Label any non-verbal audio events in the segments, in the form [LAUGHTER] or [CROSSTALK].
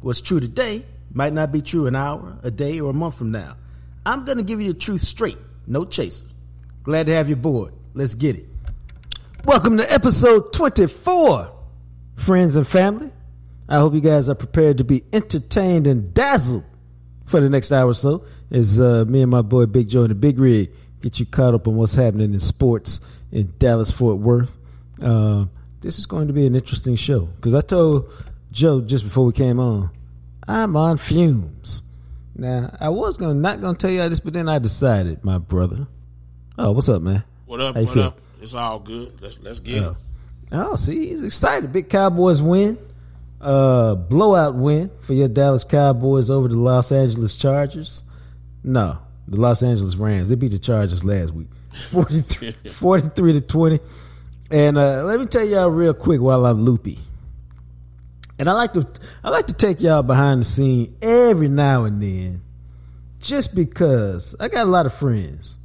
What's true today might not be true an hour, a day, or a month from now. I'm going to give you the truth straight, no chaser. Glad to have you aboard. Let's get it. Welcome to episode 24, friends and family. I hope you guys are prepared to be entertained and dazzled for the next hour or so as uh, me and my boy Big Joe in the Big Rig get you caught up on what's happening in sports in Dallas, Fort Worth. Uh, this is going to be an interesting show because I told Joe just before we came on, I'm on fumes. Now I was gonna not gonna tell you all this, but then I decided, my brother. Oh, what's up, man? What up? What feel? up? It's all good. Let's let's get Oh. it. Oh, see, he's excited. Big Cowboys win. Uh, blowout win for your Dallas Cowboys over the Los Angeles Chargers. No, the Los Angeles Rams. They beat the Chargers last week, [LAUGHS] 43, 43 to 20. And uh, let me tell y'all real quick while I'm loopy. And I like to I like to take y'all behind the scene every now and then, just because I got a lot of friends.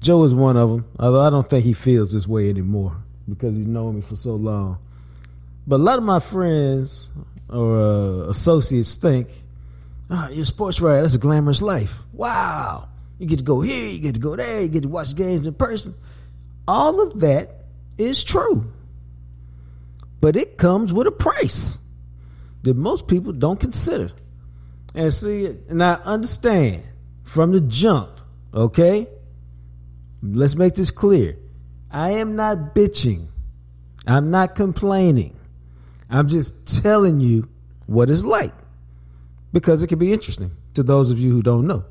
Joe is one of them, although I don't think he feels this way anymore because he's known me for so long. But a lot of my friends or uh, associates think, oh, you're a sports writer. That's a glamorous life. Wow. You get to go here, you get to go there, you get to watch games in person. All of that is true. But it comes with a price that most people don't consider. And see, and I understand from the jump, okay? Let's make this clear. I am not bitching. I'm not complaining. I'm just telling you what it's like because it can be interesting to those of you who don't know.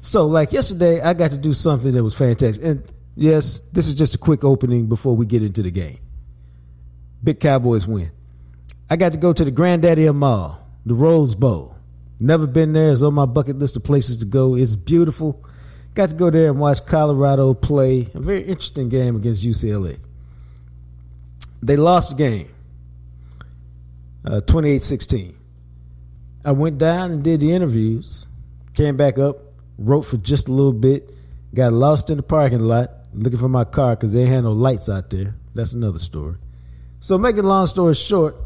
So, like yesterday, I got to do something that was fantastic. And yes, this is just a quick opening before we get into the game. Big Cowboys win. I got to go to the Granddaddy of all, the Rose Bowl. Never been there. It's on my bucket list of places to go. It's beautiful. Got to go there and watch Colorado play a very interesting game against UCLA. They lost the game, uh, 28-16. I went down and did the interviews, came back up, wrote for just a little bit, got lost in the parking lot looking for my car because they had no lights out there. That's another story. So, making long story short,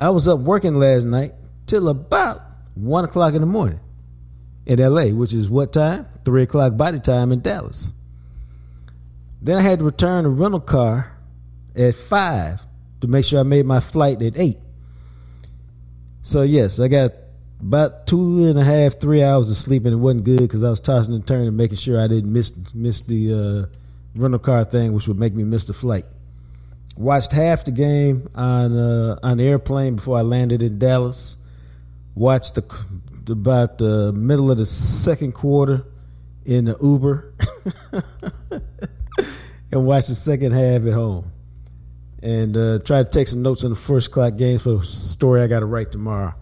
I was up working last night till about one o'clock in the morning in LA, which is what time? Three o'clock body time in Dallas. Then I had to return a rental car at five to make sure I made my flight at eight. So yes, I got about two and a half, three hours of sleep, and it wasn't good because I was tossing and turning, making sure I didn't miss miss the uh, rental car thing, which would make me miss the flight. Watched half the game on uh, on the airplane before I landed in Dallas. Watched the, about the middle of the second quarter in the Uber, [LAUGHS] and watched the second half at home. And uh, tried to take some notes on the first clock games for a story I got to write tomorrow.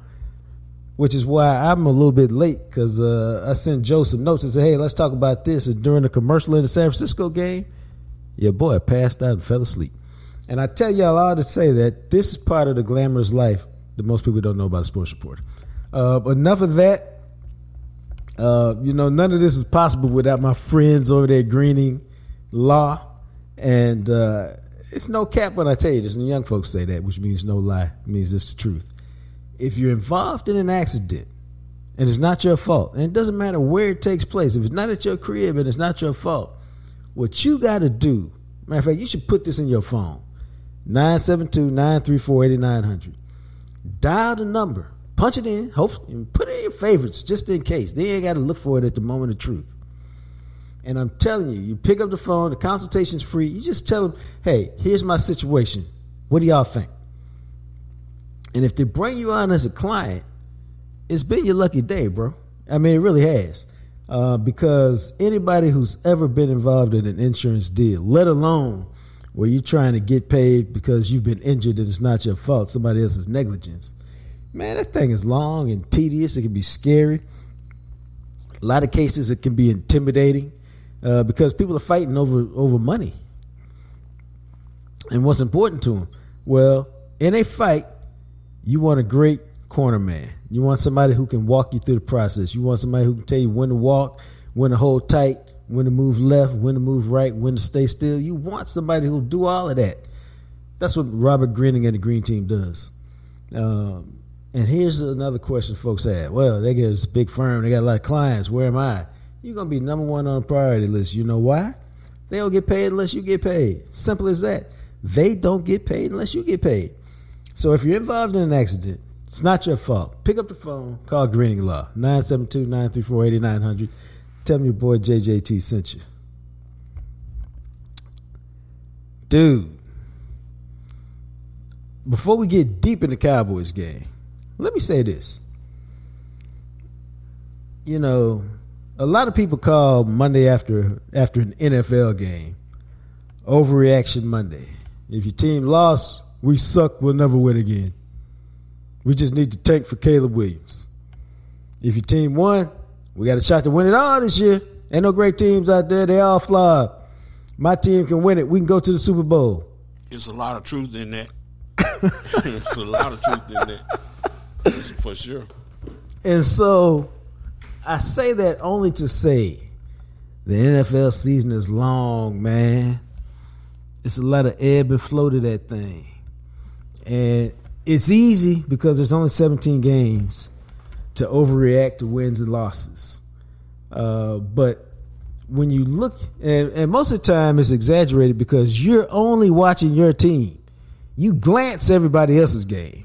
Which is why I'm a little bit late because uh, I sent Joe some notes and said, "Hey, let's talk about this." And during the commercial in the San Francisco game, your boy passed out and fell asleep. And I tell y'all all to say that this is part of the glamorous life that most people don't know about a sports reporter. Uh, enough of that. Uh, you know, none of this is possible without my friends over there, Greening Law. And uh, it's no cap when I tell you this, and young folks say that, which means no lie, means it's the truth. If you're involved in an accident and it's not your fault, and it doesn't matter where it takes place, if it's not at your crib and it's not your fault, what you got to do, matter of fact, you should put this in your phone 972 934 8900. Dial the number, punch it in, hope, and put it in your favorites just in case. Then you ain't got to look for it at the moment of truth. And I'm telling you, you pick up the phone, the consultation's free. You just tell them, hey, here's my situation. What do y'all think? And if they bring you on as a client, it's been your lucky day, bro. I mean, it really has. Uh, because anybody who's ever been involved in an insurance deal, let alone where you're trying to get paid because you've been injured and it's not your fault, somebody else's negligence, Man, that thing is long and tedious. It can be scary. A lot of cases, it can be intimidating uh, because people are fighting over over money. And what's important to them? Well, in a fight, you want a great corner man. You want somebody who can walk you through the process. You want somebody who can tell you when to walk, when to hold tight, when to move left, when to move right, when to stay still. You want somebody who'll do all of that. That's what Robert Greening and the Green Team does. Um, and here's another question folks have. Well, they get this big firm, they got a lot of clients. Where am I? You're gonna be number one on the priority list. You know why? They don't get paid unless you get paid. Simple as that. They don't get paid unless you get paid. So if you're involved in an accident, it's not your fault. Pick up the phone, call Greening Law, 972-934-8900. Tell me your boy JJT sent you. Dude, before we get deep in the Cowboys game, let me say this. You know, a lot of people call Monday after after an NFL game overreaction Monday. If your team lost, we suck, we'll never win again. We just need to tank for Caleb Williams. If your team won, we got a shot to win it all this year. Ain't no great teams out there. They all flawed. My team can win it. We can go to the Super Bowl. There's a lot of truth in that. [LAUGHS] There's a lot of truth in that. For sure. And so I say that only to say the NFL season is long, man. It's a lot of ebb and flow to that thing. And it's easy because there's only 17 games to overreact to wins and losses. Uh, but when you look, and, and most of the time it's exaggerated because you're only watching your team. You glance everybody else's game.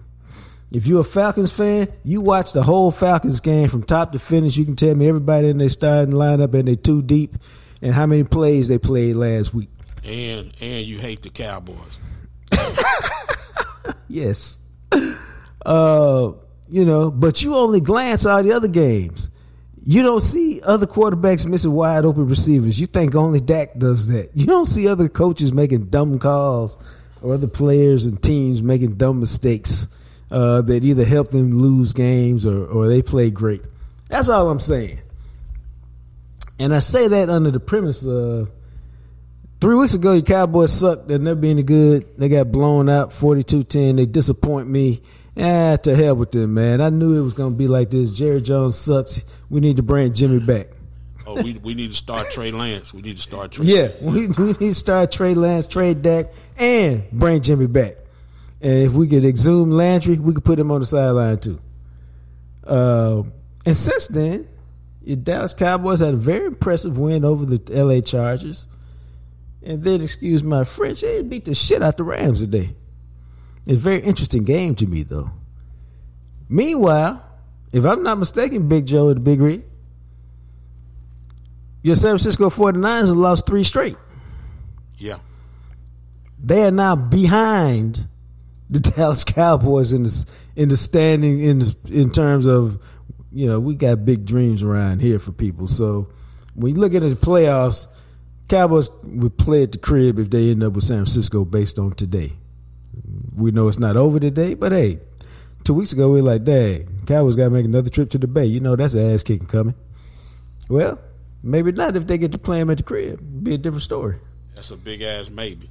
If you're a Falcons fan, you watch the whole Falcons game from top to finish. You can tell me everybody in their starting lineup and they're too deep and how many plays they played last week. And and you hate the Cowboys. [LAUGHS] yes. Uh, you know, but you only glance all the other games. You don't see other quarterbacks missing wide open receivers. You think only Dak does that. You don't see other coaches making dumb calls or other players and teams making dumb mistakes uh, that either help them lose games or, or they play great. That's all I'm saying. And I say that under the premise of three weeks ago, your Cowboys sucked. They're never being any good. They got blown out 42 10. They disappoint me. Ah, to hell with them, man. I knew it was going to be like this. Jerry Jones sucks. We need to bring Jimmy back. Oh, we, we need to start Trey Lance. We need to start Trey. Yeah, we, we need to start Trey Lance, trade Dak, and bring Jimmy back. And if we could exhume Landry, we could put him on the sideline too. Uh, and since then, your Dallas Cowboys had a very impressive win over the LA Chargers. And then, excuse my French, they beat the shit out the Rams today. It's a very interesting game to me, though. Meanwhile, if I'm not mistaken, Big Joe at the Big Rig, your San Francisco 49ers have lost three straight. Yeah. They are now behind the [LAUGHS] Dallas Cowboys in the in the standing in the, in terms of you know we got big dreams around here for people. So when you look at the playoffs, Cowboys would play at the crib if they end up with San Francisco based on today. We know it's not over today, but hey, two weeks ago we were like, "Dang, Cowboys got to make another trip to the Bay." You know that's an ass kicking coming. Well, maybe not if they get to play them at the crib. It'd be a different story. That's a big ass maybe.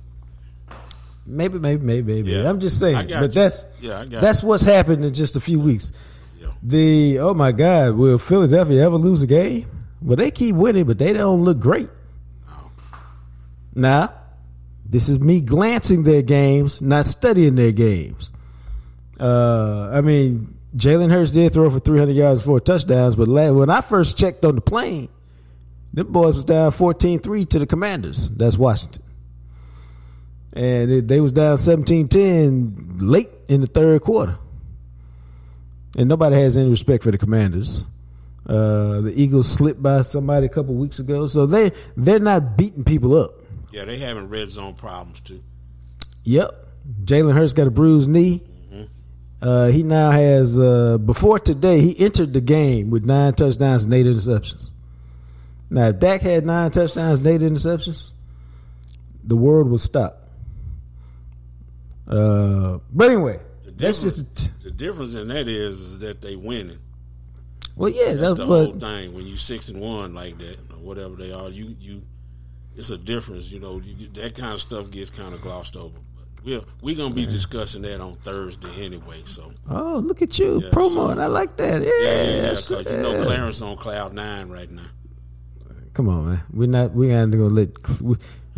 Maybe, maybe, maybe, maybe. Yeah. I'm just saying. I got But you. that's Yeah, that's what's happened in just a few weeks. Yeah. The oh my God, will Philadelphia ever lose a game? Well, they keep winning, but they don't look great. Now, this is me glancing their games, not studying their games. Uh, I mean, Jalen Hurts did throw for 300 yards, four touchdowns, but when I first checked on the plane, them boys was down 14-3 to the Commanders. That's Washington. And they was down 17-10 late in the third quarter. And nobody has any respect for the Commanders. Uh, the Eagles slipped by somebody a couple weeks ago, so they they're not beating people up. Yeah, they having red zone problems too. Yep. Jalen Hurts got a bruised knee. Uh, he now has, uh, before today, he entered the game with nine touchdowns and eight interceptions. Now, if Dak had nine touchdowns and eight interceptions, the world would stop. Uh, but anyway, The that's difference, just. the difference in that is, is that they winning. Well, yeah, That's that's, the whole thing. When you six and one like that, or whatever they are, you you, it's a difference. You know, you, that kind of stuff gets kind of glossed over. But we're we're gonna be discussing that on Thursday anyway. So oh, look at you Yeah, promoting. so- I like that. Yeah, yeah, yeah, because you know yeah. Clarence on cloud nine right now. Come on, man. We're not. We ain't gonna let. We,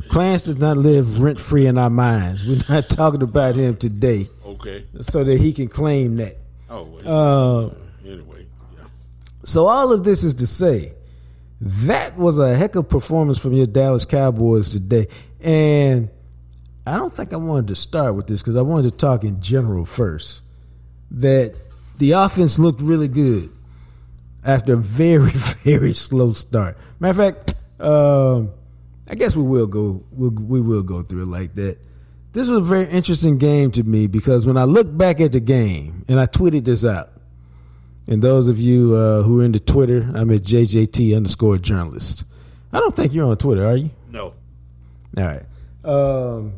Clarence does not live rent free in our minds. We're not [LAUGHS] talking about him today, Okay. so that he can claim that. Oh. Uh, anyway, yeah. So all of this is to say that was a heck of a performance from your Dallas Cowboys today. And I don't think I wanted to start with this because I wanted to talk in general first. That the offense looked really good after a very, [LAUGHS] very slow start. Matter of fact, um, I guess we will go we'll, we will go through it like that. This was a very interesting game to me because when I look back at the game and I tweeted this out, and those of you uh, who are into Twitter, I'm at JJT underscore journalist. I don't think you're on Twitter, are you? No. All right. Um,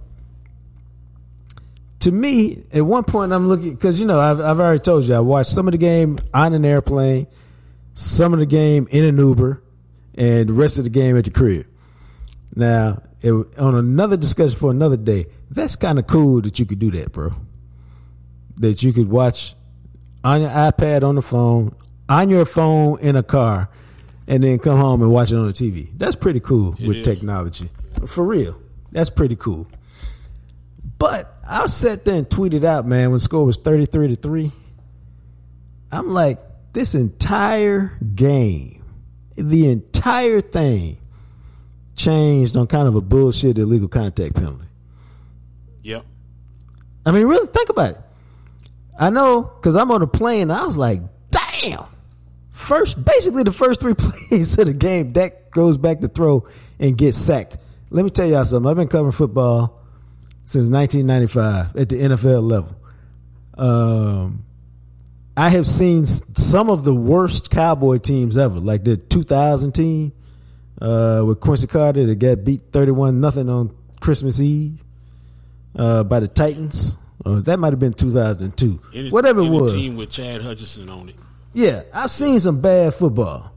to me, at one point, I'm looking because you know I've I've already told you I watched some of the game on an airplane, some of the game in an Uber, and the rest of the game at the crib. Now, it, on another discussion for another day, that's kind of cool that you could do that, bro. That you could watch on your iPad on the phone, on your phone in a car, and then come home and watch it on the TV. That's pretty cool with is. technology. For real. That's pretty cool. But I sat there and tweeted out, man, when the score was 33 to 3. I'm like, this entire game, the entire thing changed on kind of a bullshit illegal contact penalty. Yep. I mean, really, think about it. I know because I'm on a plane. And I was like, damn. First, basically, the first three [LAUGHS] plays of the game, Dak goes back to throw and gets sacked. Let me tell y'all something. I've been covering football since 1995 at the NFL level. Um, I have seen some of the worst Cowboy teams ever, like the 2000 team uh, with Quincy Carter that got beat 31 nothing on Christmas Eve uh, by the Titans. Uh, that might have been 2002. Any, Whatever it was. team with Chad Hutchinson on it. Yeah, I've seen some bad football.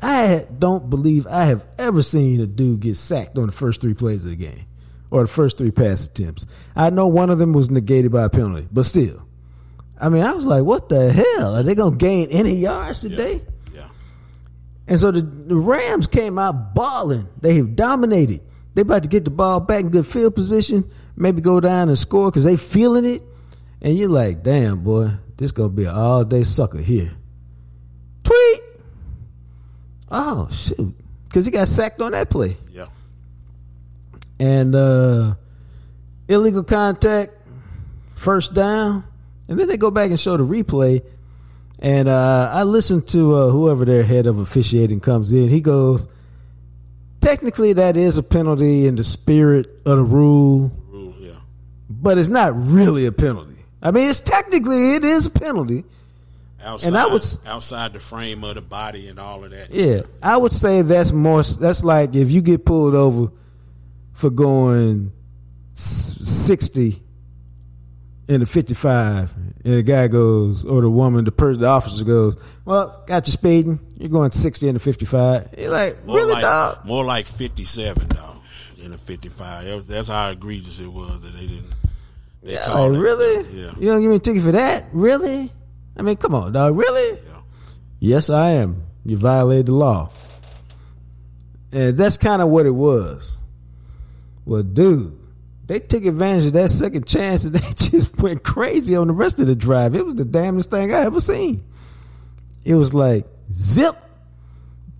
I don't believe I have ever seen a dude get sacked on the first three plays of the game or the first three pass attempts. I know one of them was negated by a penalty, but still. I mean, I was like, what the hell? Are they going to gain any yards today? Yeah. And so the, the Rams came out balling. They have dominated. They about to get the ball back in good field position, maybe go down and score because they feeling it. And you're like, damn, boy, this gonna be an all day sucker here. Tweet. Oh shoot, because he got sacked on that play Yeah. and uh, illegal contact, first down, and then they go back and show the replay. And uh, I listened to uh, whoever their head of officiating comes in. He goes, technically that is a penalty in the spirit of the rule. But it's not really a penalty. I mean, it's technically it is a penalty. Outside, And I would outside the frame of the body and all of that. Yeah, I would say that's more. That's like if you get pulled over for going sixty in the fifty-five, and the guy goes, or the woman, the person, the officer goes, "Well, got you speeding. You're going sixty in a fifty-five." You're like, More really, like, dog? More like 57, dog, in the 55. That was, that's how egregious it was that they didn't. They Yeah, called like, that really? stuff. Yeah. You don't give me a ticket for that? Really? I mean, come on, dog. Really? Yeah. Yes, I am. You violated the law. And that's kind of what it was. Well, dude, they took advantage of that second chance and [LAUGHS] they just went crazy on the rest of the drive. It was the damnedest thing I ever seen. It was like zip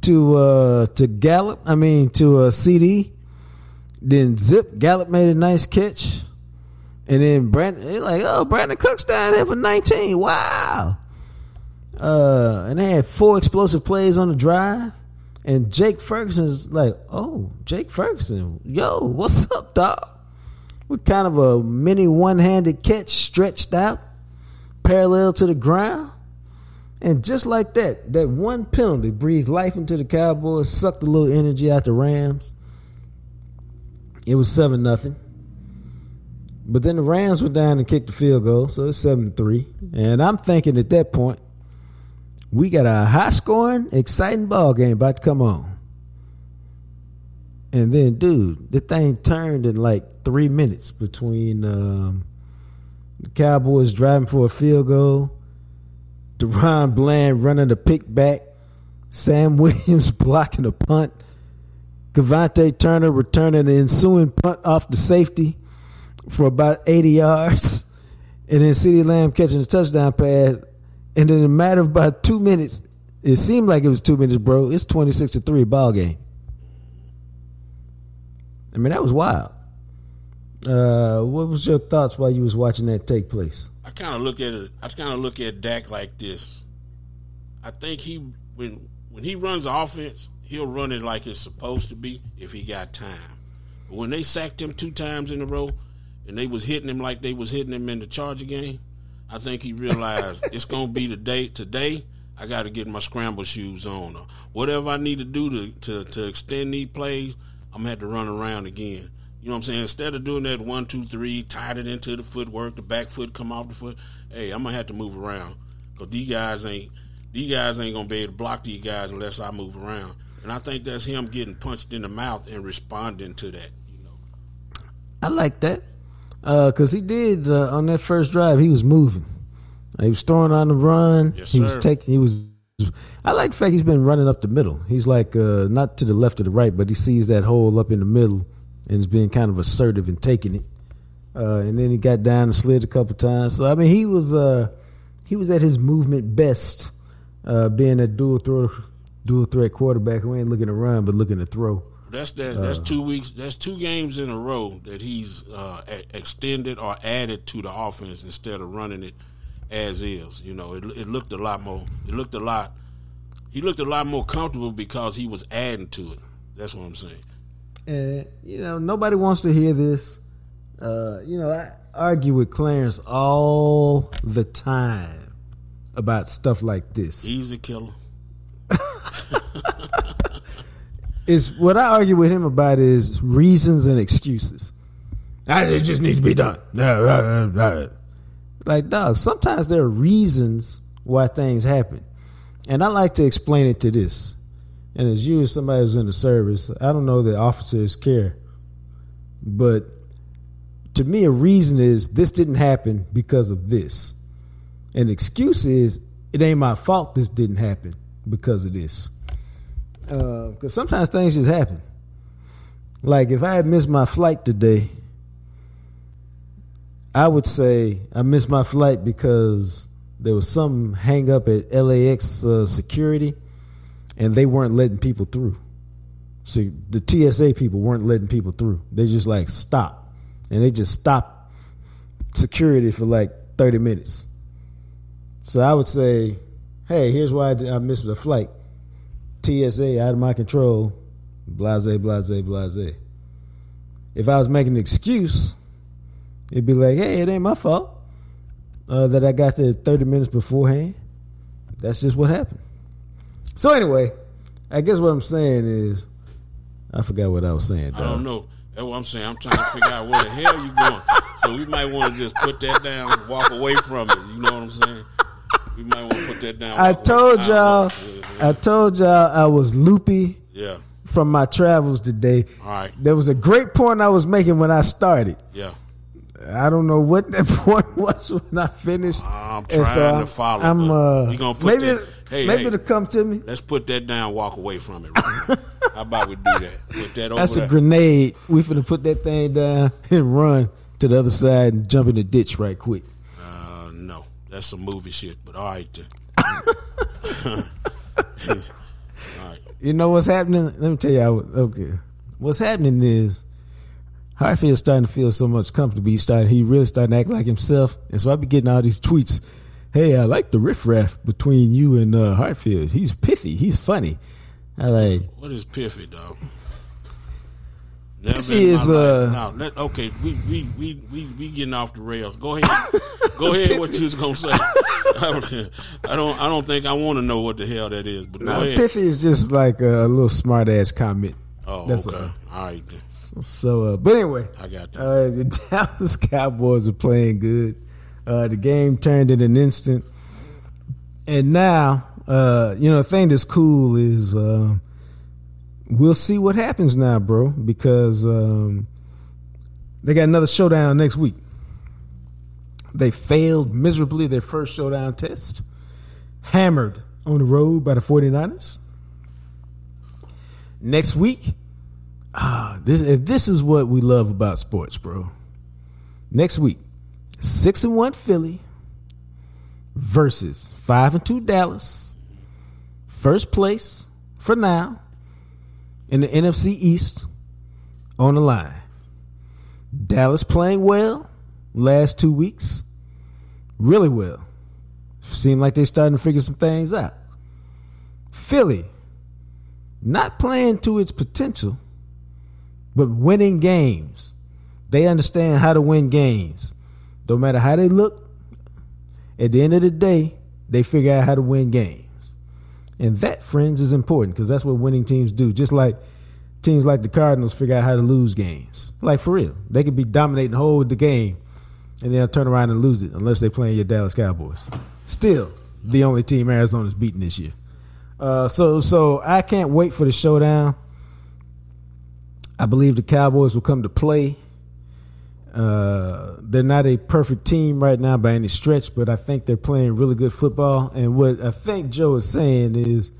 to uh to Gallup, I mean to uh CeeDee. Then zip Gallup made a nice catch. And then Brandin, they're like, oh, Brandin Cooks down there for 19. Wow. Uh, and they had four explosive plays on the drive. And Jake Ferguson's like, oh, Jake Ferguson, yo, what's up, dog? With kind of a mini one handed catch stretched out, parallel to the ground. And just like that, that one penalty breathed life into the Cowboys, sucked a little energy out the Rams. It was 7 nothing. But then the Rams went down and kicked the field goal, so it's seven three. And I'm thinking at that point, we got a high scoring, exciting ball game about to come on. And then, dude, the thing turned in like three minutes between um, the Cowboys driving for a field goal, DaRon Bland running the pick back, Sam [LAUGHS] Williams blocking a punt, KaVontae Turpin returning the ensuing punt off the safety for about 80 yards, and then CeeDee Lamb catching a touchdown pass. And in a matter of about two minutes, it seemed like it was two minutes, bro. It's 26 to 3 ball game. I mean, that was wild. Uh, what was your thoughts while you was watching that take place? I kind of look at it. I kind of look at Dak like this. I think he when when he runs offense, he'll run it like it's supposed to be if he got time. But when they sacked him two times in a row, and they was hitting him like they was hitting him in the Charger game, I think he realized [LAUGHS] it's gonna be the day today. I got to get my scramble shoes on, or whatever I need to do to, to to extend these plays. I'm gonna have to run around again. You know what I'm saying? Instead of doing that one, two, three, tied it into the footwork, the back foot come off the foot. Hey, I'm gonna have to move around because these guys ain't these guys ain't gonna be able to block these guys unless I move around. And I think that's him getting punched in the mouth and responding to that. You know, I like that because uh, he did uh, on that first drive. He was moving. He was throwing on the run. Yes, he was taking. He was. I like the fact he's been running up the middle. He's like uh, not to the left or the right, but he sees that hole up in the middle and is being kind of assertive and taking it. Uh, and then he got down and slid a couple times. So I mean, he was uh, he was at his movement best, uh, being a dual throw, dual threat quarterback who ain't looking to run but looking to throw. That's that. That's two weeks. That's two games in a row that he's uh, extended or added to the offense instead of running it as is. You know, it, it looked a lot more. It looked a lot. He looked a lot more comfortable because he was adding to it. That's what I'm saying. And you know, nobody wants to hear this. Uh, you know, I argue with Clarence all the time about stuff like this. He's a killer. Is what I argue with him about is reasons and excuses. It just needs to be done. Like, dog, sometimes there are reasons why things happen. And I like to explain it to this. And as you, as somebody who's in the service, I don't know that officers care. But to me, a reason is this didn't happen because of this. An excuse is it ain't my fault this didn't happen because of this. Because sometimes things just happen. Like if I had missed my flight today, I would say I missed my flight because there was some hang up at LAX uh, security and they weren't letting people through. See, the TSA people weren't letting people through. They just like stop, and they just stopped security for like thirty minutes. So I would say, "Hey, here's why I missed the flight. TSA out of my control. Blase, blase, blase." If I was making an excuse, it'd be like, "Hey, it ain't my fault uh, that I got there thirty minutes beforehand. That's just what happened." So anyway, I guess what I'm saying is, I forgot what I was saying. I don't know. That's what I'm saying. I'm trying to figure out where the hell you going. So we might want to just put that down, walk away from it. You know what I'm saying? We might want to put that down. I told I y'all. I told y'all I was loopy Yeah. from my travels today. All right. There was a great point I was making when I started. Yeah. I don't know what that [LAUGHS] point was when I finished. I'm trying so to follow, I'm uh, you gonna put maybe that- it- hey, maybe hey. it'll come to me. Let's put that down. Walk away from it. Right? [LAUGHS] How about we do that? Put that over That's a grenade. We finna put that thing down and run to the other side and jump in the ditch right quick. That's some movie shit. But all right, then. [LAUGHS] all right. You know what's happening? Let me tell you. Okay, what's happening is Hartfield's starting to feel so much comfortable. He started. He really starting to act like himself, and so I be getting all these tweets. Hey, I like the riffraff between you and uh, Hartfield. He's pithy. He's funny. I like. What is pithy, dog? Never is, uh, no, let, okay. We, we we we we getting off the rails. Go ahead, go ahead. What you was gonna say? [LAUGHS] I don't I don't think I want to know what the hell that is. But No, pithy is just like a, little smart ass comment. Oh, That's okay. all. All right. So, uh, but anyway, I got that. uh, the [LAUGHS] Dallas Cowboys are playing good. Uh, the game turned in an instant, and now, uh, you know, the thing that's cool is uh, we'll see what happens now, bro, because um, they got another showdown next week. They failed miserably their first showdown test, hammered on the road by the 49ers. Next week, ah, this this is what we love about sports, bro. Next week, six and one Philly versus five and two Dallas. First place for now in the NFC East on the line. Dallas playing well last two weeks, really well. Seem like they're starting to figure some things out. Philly not playing to its potential, but winning games. They understand how to win games. No matter how they look, at the end of the day, they figure out how to win games. And that, friends, is important because that's what winning teams do. Just like teams like the Cardinals figure out how to lose games. Like for real. They could be dominating whole the game and they'll turn around and lose it unless they're playing your Dallas Cowboys. Still, the only team Arizona's beating this year. Uh, so so I can't wait for the showdown. I believe the Cowboys will come to play. Uh, they're not a perfect team right now by any stretch, but I think they're playing really good football. And what I think Joe is saying is,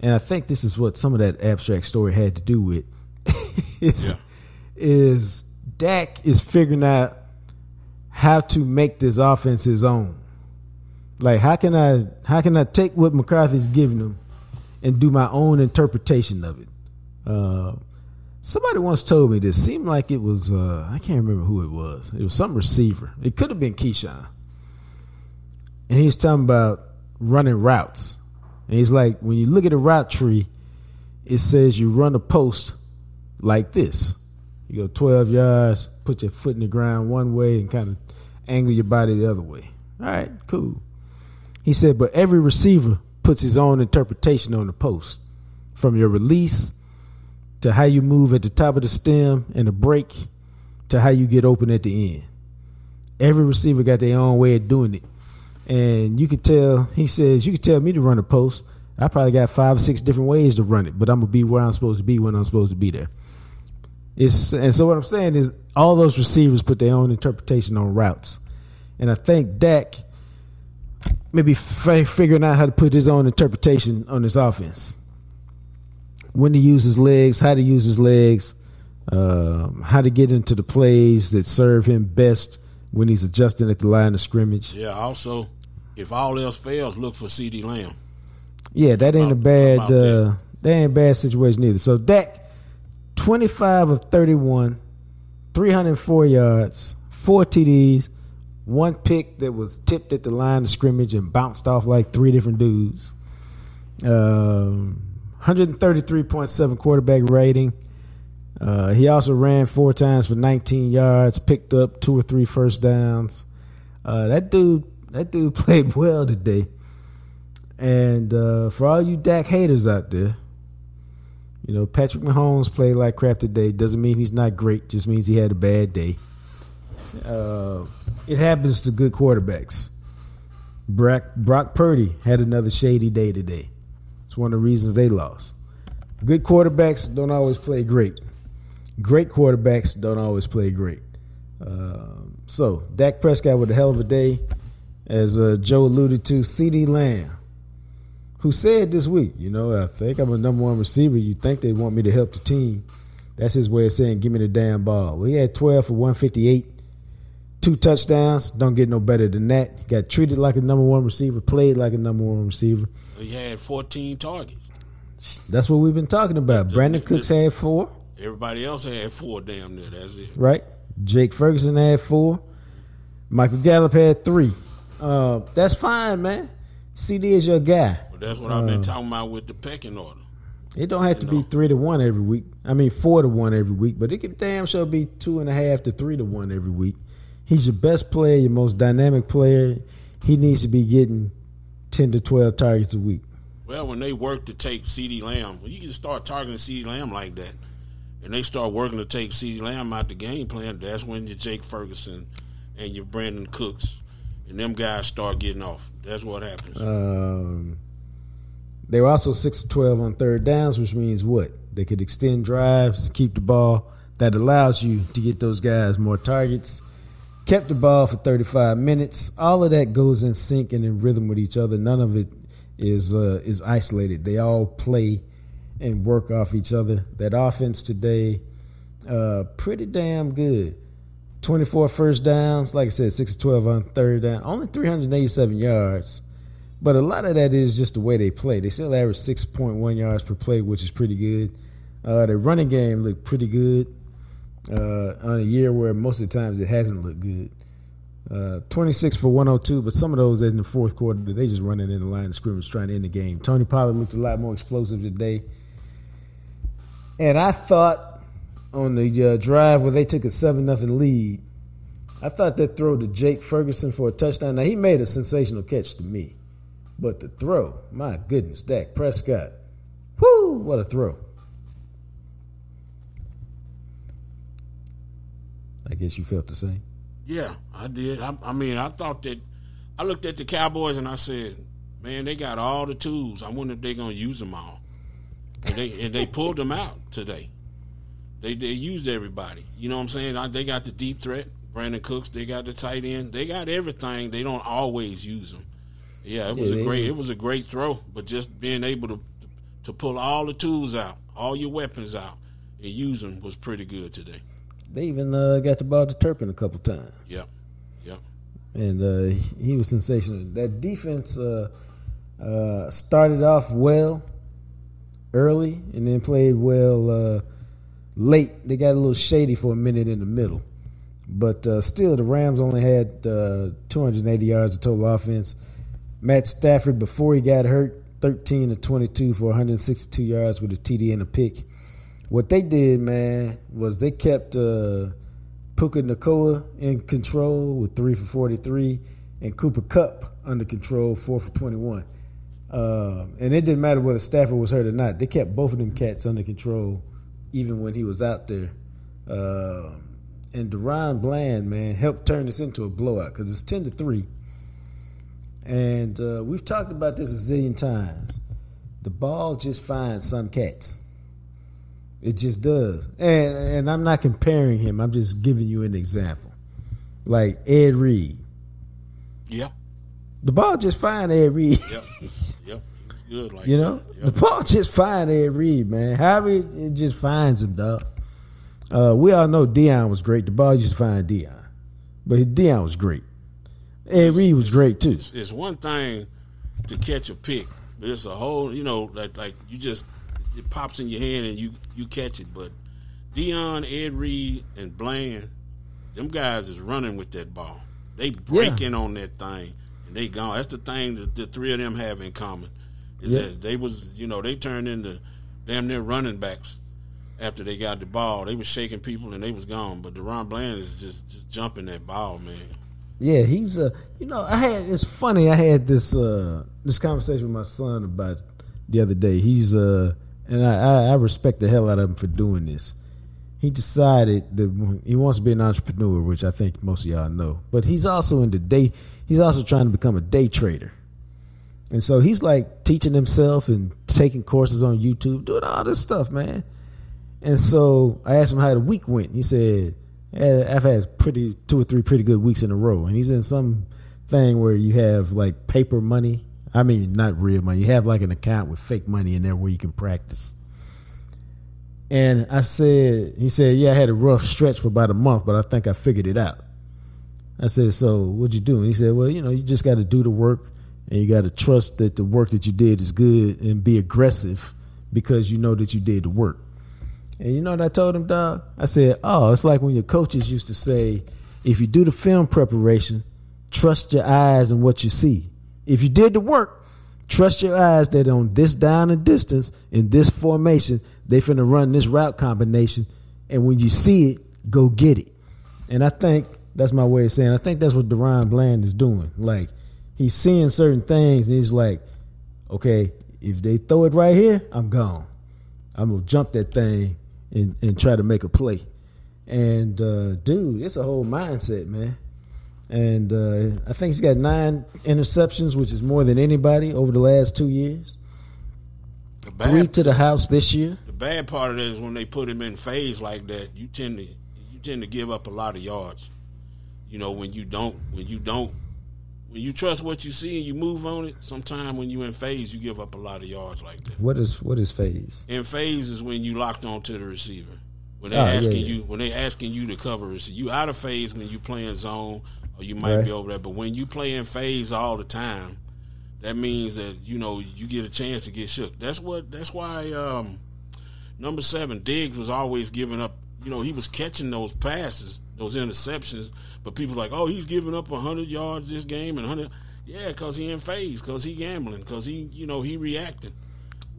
and I think this is what some of that abstract story had to do with, [LAUGHS] is, Yeah. is Dak is figuring out how to make this offense his own. Like how can I how can I take what McCarthy's giving him and do my own interpretation of it? Uh, somebody once told me this. Seemed like it was uh, I can't remember who it was. It was some receiver. It could have been Keyshawn. And he was talking about running routes. And he's like, when you look at a route tree, it says you run a post like this. You go 12 yards, put your foot in the ground one way, and kind of angle your body the other way. All right, cool. He said, but every receiver puts his own interpretation on the post, from your release to how you move at the top of the stem and the break to how you get open at the end. Every receiver got their own way of doing it. And you could tell, he says, you could tell me to run a post. I probably got five or six different ways to run it, but I'm gonna be where I'm supposed to be when I'm supposed to be there. It's and so what I'm saying is all those receivers put their own interpretation on routes, and I think Dak maybe f- figuring out how to put his own interpretation on his offense. When to use his legs, how to use his legs, um, how to get into the plays that serve him best when he's adjusting at the line of scrimmage. Yeah. Also, if all else fails, look for CeeDee Lamb. Yeah, that ain't a bad about that. uh, that ain't a bad situation either. So Dak, twenty five of thirty one, three hundred four yards, four TDs, one pick that was tipped at the line of scrimmage and bounced off like three different dudes. Um, 133.7 quarterback rating. Uh, he also ran four times for 19 yards, picked up two or three first downs. Uh, that dude, that dude [LAUGHS] played well today. And uh, for all you Dak haters out there, you know Patrick Mahomes played like crap today. Doesn't mean he's not great. Just means he had a bad day. Uh, it happens to good quarterbacks. Brock, Brock Purdy had another shady day today. It's one of the reasons they lost. Good quarterbacks don't always play great. Great quarterbacks don't always play great. Um, so Dak Prescott with a hell of a day, as uh, Joe alluded to. CeeDee Lamb, who said this week, you know, I think I'm a number one receiver. You think they want me to help the team? That's his way of saying, "Give me the damn ball." Well, he had 12 for 158, two touchdowns. Don't get no better than that. Got treated like a number one receiver, played like a number one receiver. He had 14 targets. That's what we've been talking about. Brandin Cooks had four, Everybody else had four damn near. That's it. right? Jake Ferguson had four. Michael Gallup had three. Uh, that's fine, man. CeeDee is your guy. But that's what I've been talking about with the pecking order. It don't have to You be three to one every week. I mean, four to one every week, but it can damn sure be two and a half to three to one every week. He's your best player, your most dynamic player. He needs to be getting ten to twelve targets a week. Well, when they work to take CeeDee Lamb, when you can start targeting CeeDee Lamb like that, and they start working to take CeeDee Lamb out the game plan, that's when your Jake Ferguson and your Brandin Cooks and them guys start getting off. That's what happens. Um, they were also six of twelve on third downs, which means what? They could extend drives, keep the ball. That allows you to get those guys more targets. Kept the ball for 35 minutes. All of that goes in sync and in rhythm with each other. None of it is uh, is isolated. They all play and work off each other. That offense today, uh, pretty damn good. 24 first downs, like I said, 6 12 on third down, only 387 yards. But a lot of that is just the way they play. They still average 6.1 yards per play, which is pretty good. Uh, the running game looked pretty good uh, on a year where most of the times it hasn't looked good. Uh, 26 for 102, but some of those in the fourth quarter, they just running in the line of scrimmage trying to end the game. Tony Pollard looked a lot more explosive today. And I thought on the uh, drive where they took a 7 nothing lead, I thought that throw to Jake Ferguson for a touchdown. Now, he made a sensational catch to me. But the throw, my goodness, Dak Prescott. Whoo, what a throw. I guess you felt the same. Yeah, I did. I, I, mean, I thought that I looked at the Cowboys and I said, "Man, they got all the tools. I wonder if they're gonna use them all." And they and they pulled them out today. They they used everybody. You know what I'm saying? They got the deep threat, Brandin Cooks. They got the tight end. They got everything. They don't always use them. Yeah, it was yeah, a great. It was a great throw, but just being able to to pull all the tools out, all your weapons out, and use them was pretty good today. They even uh, got the ball to Turpin a couple times. Yep, yep. And uh, he was sensational. That defense uh, uh, started off well early and then played well uh, late. They got a little shady for a minute in the middle. But uh, still, the Rams only had 280 yards of total offense. Matt Stafford, before he got hurt, 13 to 22 for 162 yards with a TD and a pick. What they did, man, was they kept uh, Puka Nacua in control with three for 43 and Cooper Kupp under control, four for 21. Uh, and it didn't matter whether Stafford was hurt or not. They kept both of them cats under control even when he was out there. Uh, and DaRon Bland, man, helped turn this into a blowout because it's 10 to 3. And uh, we've talked about this a zillion times. The ball just finds some cats. It just does. And and I'm not comparing him. I'm just giving you an example. Like Ed Reed. Yeah. The ball just fine Ed Reed. Yep. [LAUGHS] Yep. Good like You know? Yep. The ball just fine Ed Reed, man. However it just finds him, dog. Uh, we all know Deion was great. The ball just find Deion. But Deion was great. Ed Reed was great too. It's, it's one thing to catch a pick, but it's a whole, you know, like like you just it pops in your hand and you you catch it. But Deion, Ed Reed, and Bland, them guys is running with that ball. They breaking yeah. on that thing and they gone. That's the thing that the three of them have in common. Is yeah. that they was you know they turned into damn near running backs after they got the ball. They was shaking people and they was gone. But DaRon Bland is just, just jumping that ball, man. Yeah, he's uh you know, I had it's funny, I had this uh this conversation with my son about the other day. He's uh and I, I, respect the hell out of him for doing this. He decided that he wants to be an entrepreneur, which I think most of y'all know. But he's also in the day. He's also trying to become a day trader, and so he's like teaching himself and taking courses on YouTube, doing all this stuff, man. And so I asked him how the week went. He said, "I've had pretty two or three pretty good weeks in a row." And he's in some thing where you have like paper money I mean, not real money. You have like an account with fake money in there where you can practice. And I said, he said, yeah, I had a rough stretch for about a month, but I think I figured it out. I said, so what'd you do? And he said, well, you know, you just got to do the work and you got to trust that the work that you did is good and be aggressive because you know that you did the work. And you know what I told him, dog? I said, oh, it's like when your coaches used to say, if you do the film preparation, trust your eyes and what you see. If you did the work, trust your eyes that on this down and distance in this formation, they finna run this route combination. And when you see it, go get it. And I think that's my way of saying. I think that's what DaRon Bland is doing. Like he's seeing certain things, and he's like, okay, if they throw it right here, I'm gone. I'm gonna jump that thing and, and try to make a play. And uh, dude, it's a whole mindset, man. And uh, I think he's got nine interceptions, which is more than anybody over the last two years. Bad, Three to the house this year. the bad part of it is when they put him in phase like that, you tend to you tend to give up a lot of yards. You know when you don't when you don't when you trust what you see and you move on it. Sometimes when you in phase, you give up a lot of yards like that. What is what is phase? In phase is when you locked on to the receiver. When they Oh, asking yeah. you when they asking you to cover receiver, you out of phase when you playing zone or you might Right. be over there. But when you play in phase all the time, that means that you know you get a chance to get shook. That's what. That's why um, number seven Diggs was always giving up. You know, he was catching those passes, those interceptions, but people like, oh, he's giving up hundred yards this game and hundred. Yeah, because he in phase, because he gambling, because he, you know, he reacting.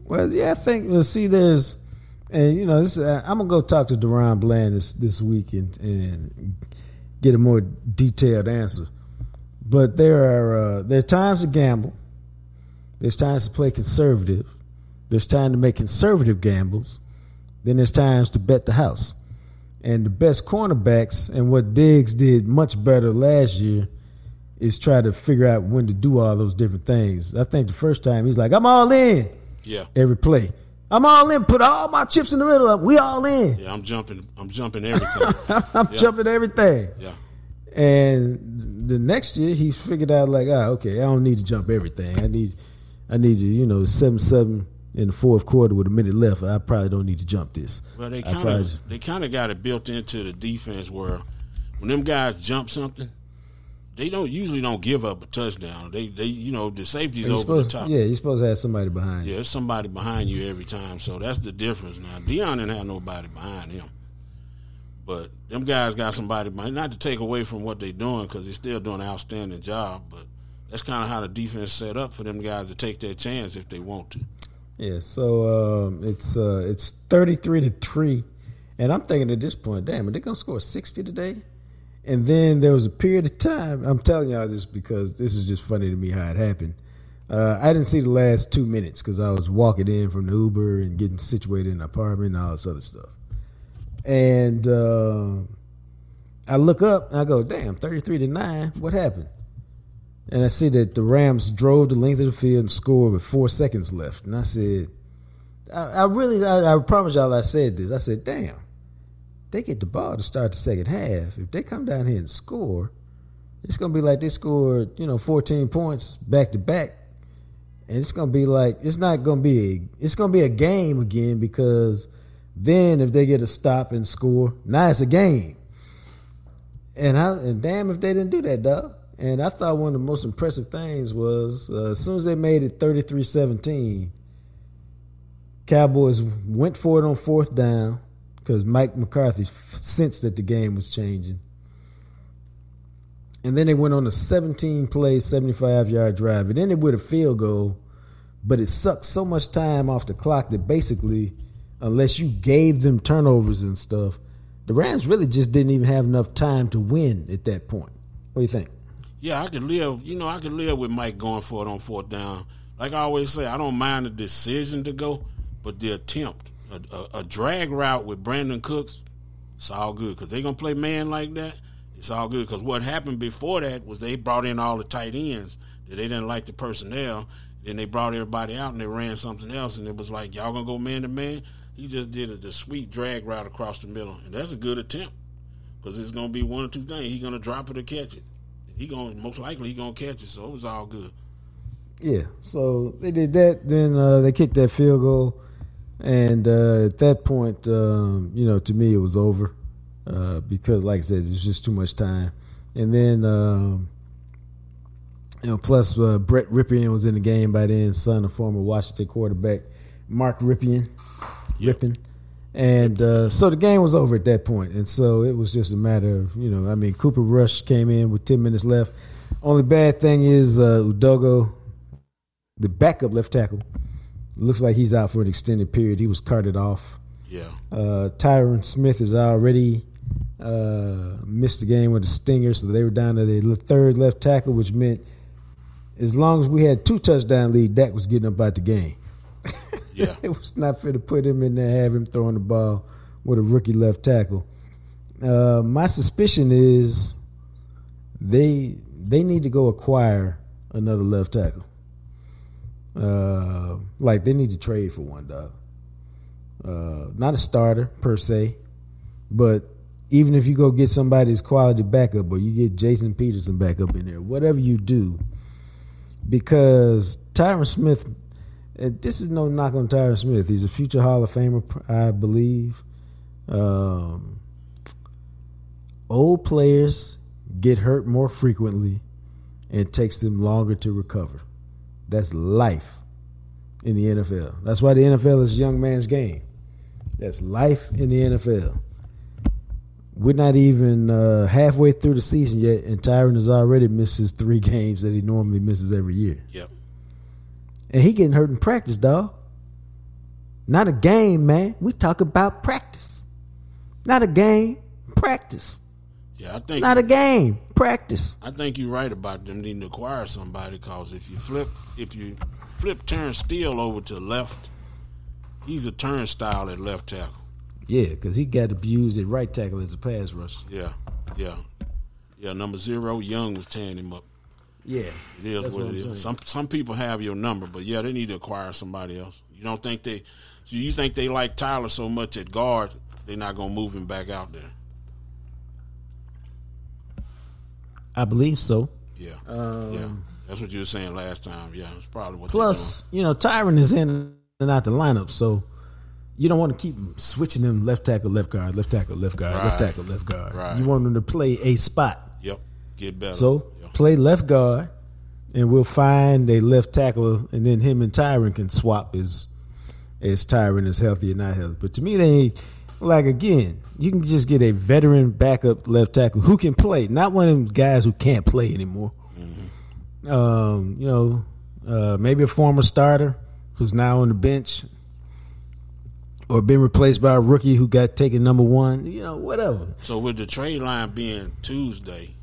Well, yeah, I think. Well, see, there's, and you know, this, uh, I'm gonna go talk to DaRon Bland this this week and, and get a more detailed answer. But there are uh, there are times to gamble. There's times to play conservative. There's time to make conservative gambles. Then there's times to bet the house. And the best cornerbacks and what Diggs did much better last year is try to figure out when to do all those different things. I think the first time he's like, I'm all in Yeah, every play. I'm all in. Put all my chips in the middle. We all in. yeah, I'm jumping, I'm jumping everything. [LAUGHS] I'm Yeah. jumping everything. yeah. And the next year, he figured out like, ah, okay, I don't need to jump everything. I need, I need to, you know, seven seven in the fourth quarter with a minute left. I probably don't need to jump this. Well, they kind of they kind of got it built into the defense where when them guys jump something, they don't usually don't give up a touchdown. They they you know the safety's over supposed, the top. yeah, you're supposed to have somebody behind you. Yeah, there's somebody behind you every time. So that's the difference now. Deion didn't have nobody behind him. But them guys got somebody behind. Not to take away from what they're doing because they're still doing an outstanding job. But that's kind of how the defense set up for them guys to take their chance if they want to. Yeah, so um, it's uh, it's thirty three to three, and I'm thinking at this point, damn, are they gonna score sixty today? And then there was a period of time. I'm telling y'all this because this is just funny to me how it happened. Uh, I didn't see the last two minutes because I was walking in from the Uber and getting situated in an apartment and all this other stuff. And uh, I look up and I go, damn, 33 to 9. What happened? And I see that the Rams drove the length of the field and scored with four seconds left. And I said, I, I really, I, I promise y'all I said this. I said, damn, they get the ball to start the second half. If they come down here and score, it's going to be like they scored, you know, 14 points back to back. And it's going to be like, it's not going to be, a, it's to be a game again because then if they get a stop and score, now it's a game. And I and damn if they didn't do that, dog. And I thought one of the most impressive things was uh, as soon as they made it 33-17, Cowboys went for it on fourth down because Mike McCarthy sensed that the game was changing. And then they went on a 17 play, 75 yard drive. And ended with a field goal, but it sucked so much time off the clock that basically, unless you gave them turnovers and stuff, the Rams really just didn't even have enough time to win at that point. What do you think? Yeah, I could live. You know, I could live with Mike going for it on fourth down. Like I always say, I don't mind the decision to go, but the attempt, a, a, a drag route with Brandin Cooks, it's all good because they're gonna play man like that. It's all good because what happened before that was they brought in all the tight ends that they didn't like the personnel. Then they brought everybody out and they ran something else, and it was like y'all gonna go man to man. He just did a, the sweet drag route across the middle, and that's a good attempt because it's gonna be one or two things. He's gonna drop it or catch it. He gonna most likely he gonna catch it, so it was all good. Yeah, so they did that. Then uh, they kicked that field goal, and uh, at that point, um, you know, to me, it was over uh, because, like I said, it was just too much time. And then, um, you know, plus uh, Brett Rypien was in the game by then, son of former Washington quarterback Mark Rypien. Rypien. And uh, so the game was over at that point, and so it was just a matter of you know, I mean, Cooper Rush came in with ten minutes left. Only bad thing is uh, Edoga, the backup left tackle, looks like he's out for an extended period. He was carted off. Yeah, Uh, Tyron Smith has already uh, missed the game with a stinger, so they were down to the third left tackle, which meant as long as we had two touchdown lead, Dak was getting up out the game. Yeah. [LAUGHS] it was not fair to put him in there, have him throwing the ball with a rookie left tackle. Uh, my suspicion is they they need to go acquire another left tackle. Uh, like they need to trade for one, dog. Uh, not a starter per se, but even if you go get somebody's quality backup or you get Jason Peterson back up in there, whatever you do, because Tyron Smith, this is no knock on Tyron Smith. He's a future Hall of Famer, I believe. Um, old players get hurt more frequently and it takes them longer to recover. That's life in the NFL. That's why the NFL is a young man's game. That's life in the NFL. We're not even uh, halfway through the season yet, and Tyron has already missed his three [LAUGHS] games that he normally misses every year. Yep. And he getting hurt in practice, dog. Not a game, man. We talk about practice. Not a game, practice. Yeah, I think Not a game, practice. I think you're right about them needing to acquire somebody because if you flip if you flip Terence Steele over to left, he's a turnstile at left tackle. Yeah, because he got abused at right tackle as a pass rusher. Yeah, yeah, yeah. Number zero, Young was tearing him up. Yeah, It is That's what, what it I'm saying. is. Some some people have your number, but yeah, they need to acquire somebody else. You don't think they? So you think they like Tyler so much at guard, they're not gonna move him back out there? I believe so. Yeah, yeah. That's what you were saying last time. Yeah, it's probably what. Plus, you know, Tyron is in and out the lineup, so you don't want to keep switching them left tackle, left guard, left tackle, left guard, left Right. tackle, left guard. Right. You want them to play a spot. Yep, get better. So Yeah. play left guard, and we'll find a left tackle, and then him and Tyron can swap as as Tyron is healthy and not healthy. But to me, they like again, you can just get a veteran backup left tackle who can play, not one of them guys who can't play anymore. Um, you know, uh, maybe a former starter who's now on the bench. Or been replaced by a rookie who got taken number one, you know, whatever. So with the trade line being Tuesday,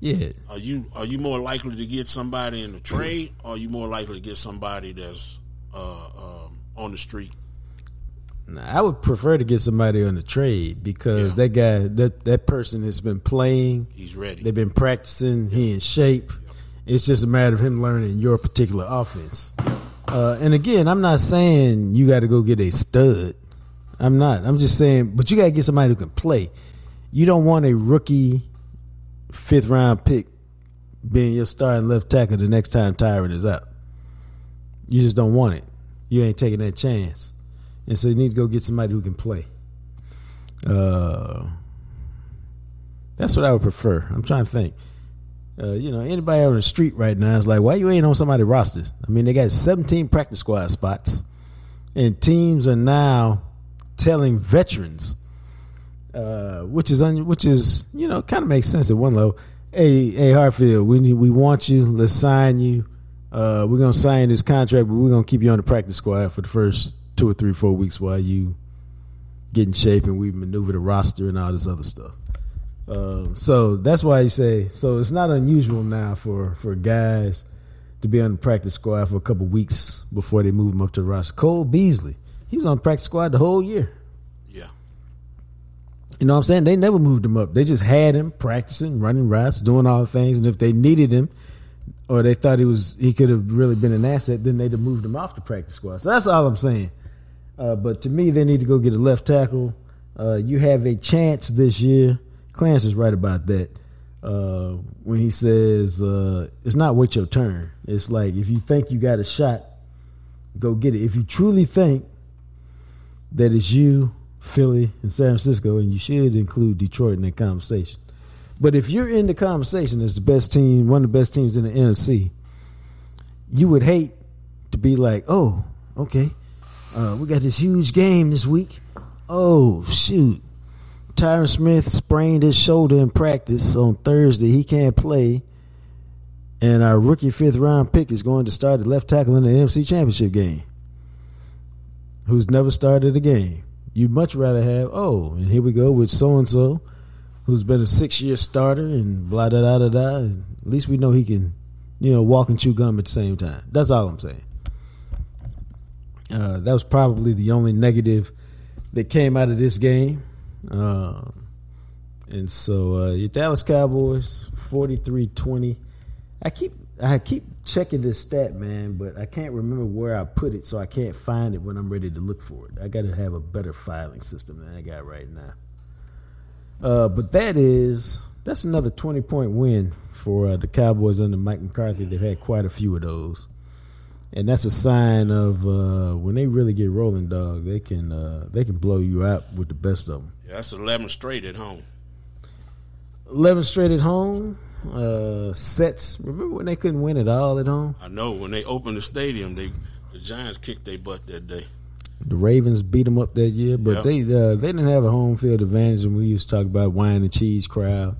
Yeah, are you are you more likely to get somebody in the trade, or are you more likely to get somebody that's uh, um, on the street? I would prefer to get somebody on the trade because Yeah. that guy, that that person has been playing. He's ready. They've been practicing. He in shape. It's just a matter of him learning your particular offense. Uh, and again, I'm not saying you got to go get a stud. I'm not. I'm just saying, but you got to get somebody who can play. You don't want a rookie fifth round pick being your starting left tackle the next time Tyron is out. You just don't want it. You ain't taking that chance. And so you need to go get somebody who can play. Uh, that's what I would prefer. I'm trying to think. Uh, you know, anybody out on the street right now is like, why you ain't on somebody roster? I mean, they got 17 practice squad spots, and teams are now telling veterans, uh, which is un- which is you know kind of makes sense at one level. Hey, hey, Hartfield, we need, we want you. Let's sign you. Uh, we're gonna sign this contract, but we're gonna keep you on the practice squad for the first two or three, four weeks while you get in shape and we maneuver the roster and all this other stuff. Um, so that's why you say so. It's not unusual now for for guys to be on the practice squad for a couple weeks before they move them up to the roster. Cole Beasley, he was on the practice squad the whole year. yeah, You know what I'm saying? They never moved him up. They just had him practicing, running routes, doing all the things. And if they needed him, or they thought he was he could have really been an asset, then they'd have moved him off the practice squad. So that's all I'm saying. Uh, but to me, they need to go get a left tackle. Uh, you have a chance this year. Clarence is right about that. Uh, when he says uh, it's not wait your turn. It's like if you think you got a shot, go get it. If you truly think that it's you, Philly, and San Francisco, and you should include Detroit in that conversation. But if you're in the conversation as the best team, one of the best teams in the NFC, you would hate to be like, oh, okay, uh, we got this huge game this week. Oh, shoot. Tyron Smith sprained his shoulder in practice on Thursday. He can't play. And our rookie fifth round pick is going to start at left tackle in the NFC Championship game who's never started a game. You'd much rather have, oh, and here we go with so and so, who's been a six year starter and blah da da da da. At least we know he can, you know, walk and chew gum at the same time. That's all I'm saying. Uh, that was probably the only negative that came out of this game. Uh, and so uh, your Dallas Cowboys 43-20. I keep I keep checking this stat, man, but I can't remember where I put it, so I can't find it when I'm ready to look for it. I got to have a better filing system than I got right now. Uh, but that is that's another 20 point win for uh, the Cowboys under Mike McCarthy. They've had quite a few of those, and that's a sign of uh, when they really get rolling, dog. They can uh, they can blow you out with the best of them. Yeah, that's 11 straight at home. 11 straight at home. Uh, sets. Remember when they couldn't win at all at home? I know when they opened the stadium, they the Giants kicked their butt that day. The Ravens beat them up that year, but Yep. they uh, they didn't have a home field advantage, and we used to talk about wine and cheese crowd.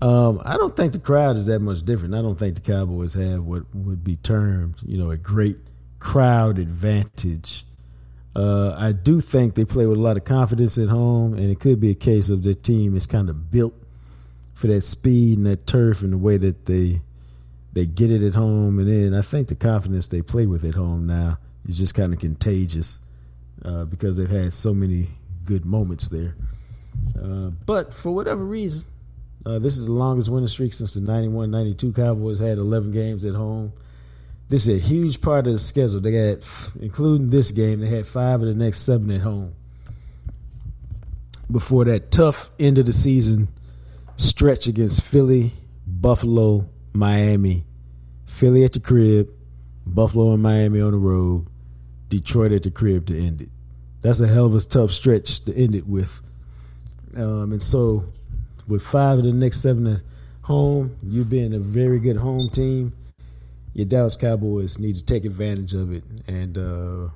Um, I don't think the crowd is that much different. I don't think the Cowboys have what would be termed, you know, a great crowd advantage. Uh, I do think they play with a lot of confidence at home, and it could be a case of their team is kind of built for that speed and that turf and the way that they they get it at home. And then I think the confidence they play with at home now is just kind of contagious uh, because they've had so many good moments there. Uh, but for whatever reason, uh, this is the longest winning streak since the 91 92 Cowboys had 11 games at home. This is a huge part of the schedule. They had, including this game, they had five of the next seven at home. Before that tough end of the season stretch against Philly, Buffalo, Miami, Philly at the crib, Buffalo and Miami on the road, Detroit at the crib to end it. That's a hell of a tough stretch to end it with. Um, and so, with five of the next seven at home, you being a very good home team, your Dallas Cowboys need to take advantage of it and uh,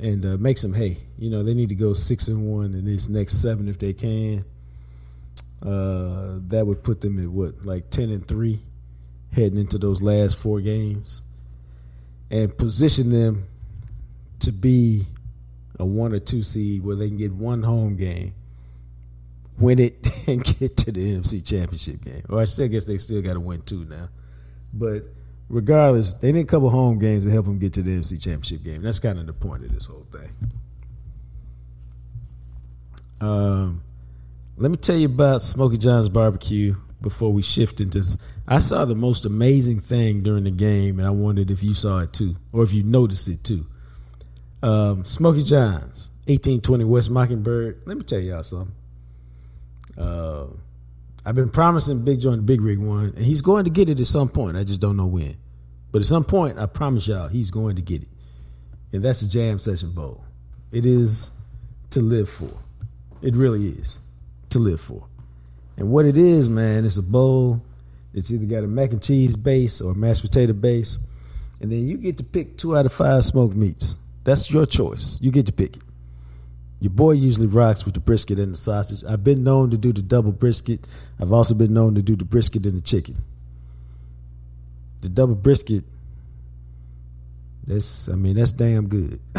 and uh, make some hay. You know, they need to go six and one in this next seven if they can. Uh, that would put them at what, like ten and three, heading into those last four games, and position them to be a one or two seed where they can get one home game, win it, [LAUGHS] and get to the NFC Championship game. Or I still guess they still got to win two now, but regardless, they need a couple home games to help them get to the NFC Championship game. That's kind of the point of this whole thing. Um, let me tell you about Smoky John's Barbecue before we shift into. I saw the most amazing thing during the game, and I wondered if you saw it too, or if you noticed it too. Um, Smoky John's, 1820 West Mockingbird. Let me tell y'all something. Uh, I've been promising Big Joe and the Big Rig one, and he's going to get it at some point. I just don't know when. But at some point, I promise y'all, he's going to get it. And that's the Jam Session Bowl. It is to live for. It really is to live for. And what it is, man, it's a bowl. It's either got a mac and cheese base or a mashed potato base. And then you get to pick two out of five smoked meats. That's your choice. You get to pick it. Your boy usually rocks with the brisket and the sausage. I've been known to do the double brisket. I've also been known to do the brisket and the chicken. The double brisket, that's I mean, that's damn good. [LAUGHS]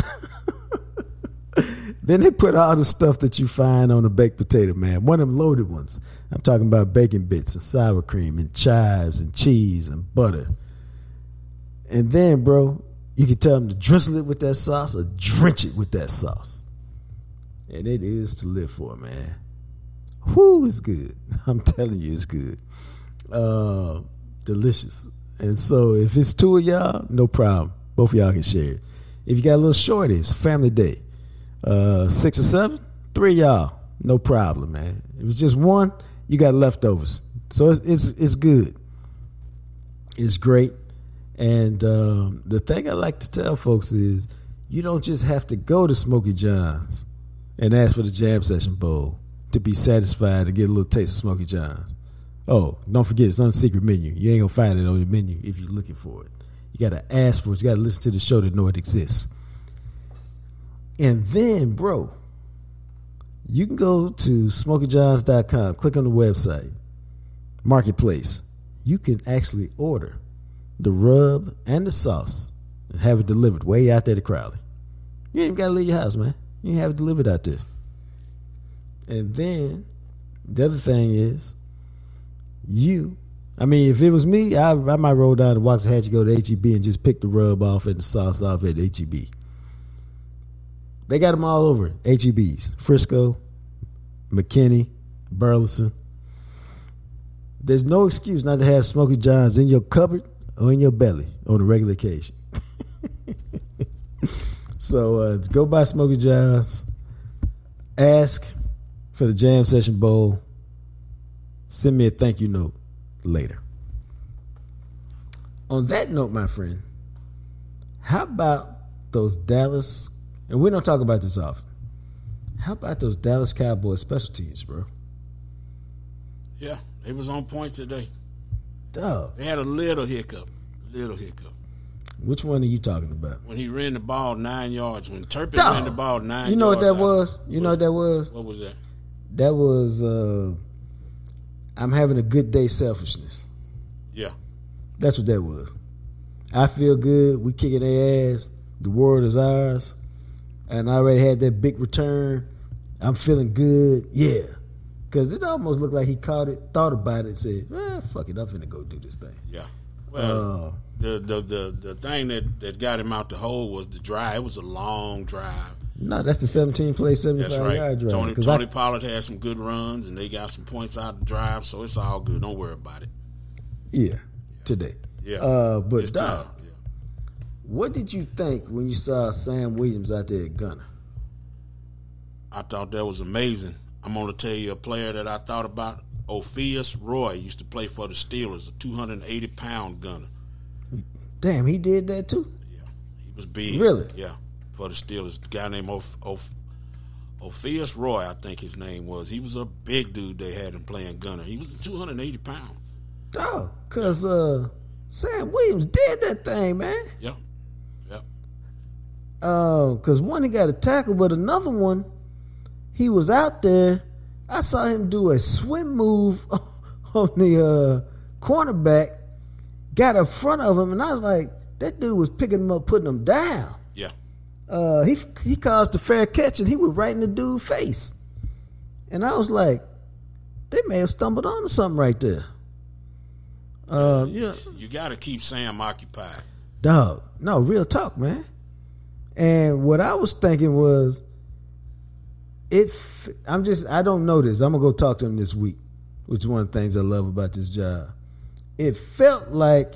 then they put all the stuff that you find on a baked potato, man. One of them loaded ones. I'm talking about bacon bits and sour cream and chives and cheese and butter. And then, bro, you can tell them to drizzle it with that sauce or drench it with that sauce. And it is to live for, man. Whoo, it's good. [LAUGHS] I'm telling you, it's good. Uh, delicious. And so if it's two of y'all, no problem. Both of y'all can share it. If you got a little shorty, it's family day. Uh, six or seven, three y'all, no problem, man. If it's just one, you got leftovers. So it's it's, it's good. It's great. And um, the thing I like to tell folks is you don't just have to go to Smoky John's and ask for the jam session bowl to be satisfied and get a little taste of Smoky John's. Oh, don't forget it's on the secret menu. You ain't gonna find it on the menu if you're looking for it. You gotta ask for it. You gotta listen to the show to know it exists. And then, bro, you can go to smokyjohns.com, click on the website, marketplace. You can actually order the rub and the sauce and have it delivered way out there to Crowley. You ain't even got to leave your house, man. You have it delivered out there. And then the other thing is, you. I mean, if it was me, I, I might roll down to Waxahachie, go to HEB, and just pick the rub off and the sauce off at HEB. They got them all over HEBs, Frisco, McKinney, Burleson. There's no excuse not to have Smoky John's in your cupboard or in your belly on a regular occasion. [LAUGHS] so uh, go buy Smoky John's. Ask for the Jam Session Bowl. Send me a thank you note later. On that note, my friend, how about those Dallas? And we don't talk about this often. How about those Dallas Cowboys special teams, bro? Yeah, it was on point today. Dog. They had a little hiccup, little hiccup. Which one are you talking about? When he ran the ball nine yards, when Turpin Dog. ran the ball nine You know what that was? You know what that was? What was that? That was uh I'm having a good day selfishness. Yeah. That's what that was. I feel good. We kicking their ass. The world is ours. And I already had that big return. I'm feeling good. Yeah. Because it almost looked like he caught it, thought about it, and said, eh, fuck it, I'm finna go do this thing. Yeah. Well, Uh, the, the the the thing that, that got him out the hole was the drive. It was a long drive. no, that's the 17 play, 75 That's right. yard drive. Tony Tony I, Pollard had some good runs, and they got some points out of the drive, so it's all good. Don't worry about it. yeah, today. Yeah. Uh, but dog. Yeah. what did you think when you saw Sam Williams out there at Gunner? I thought that was amazing. I'm going to tell you a player that I thought about. Ophius Roy used to play for the Steelers, a 280 pound gunner. Damn, he did that too. Yeah, he was big. Really? Yeah, for the Steelers. A guy named Oph- Oph- Ophius Roy, I think his name was. He was a big dude. They had him playing gunner. He was 280 pounds. Dog, cause uh, Sam Williams did that thing, man. Yep. Yep. Uh, cause one he got a tackle, but another one, he was out there. I saw him do a swim move [LAUGHS] on the uh, cornerback, got in front of him, and I was like, that dude was picking him up, putting him down. Yeah. Uh, he he caused a fair catch, and he was right in the dude's face. And I was like, they may have stumbled onto something right there. Uh, you You got to keep Sam occupied. Dog, no, real talk, man. And what I was thinking was, it. I'm just, I don't know this. I'm gonna go talk to him this week, which is one of the things I love about this job. It felt like,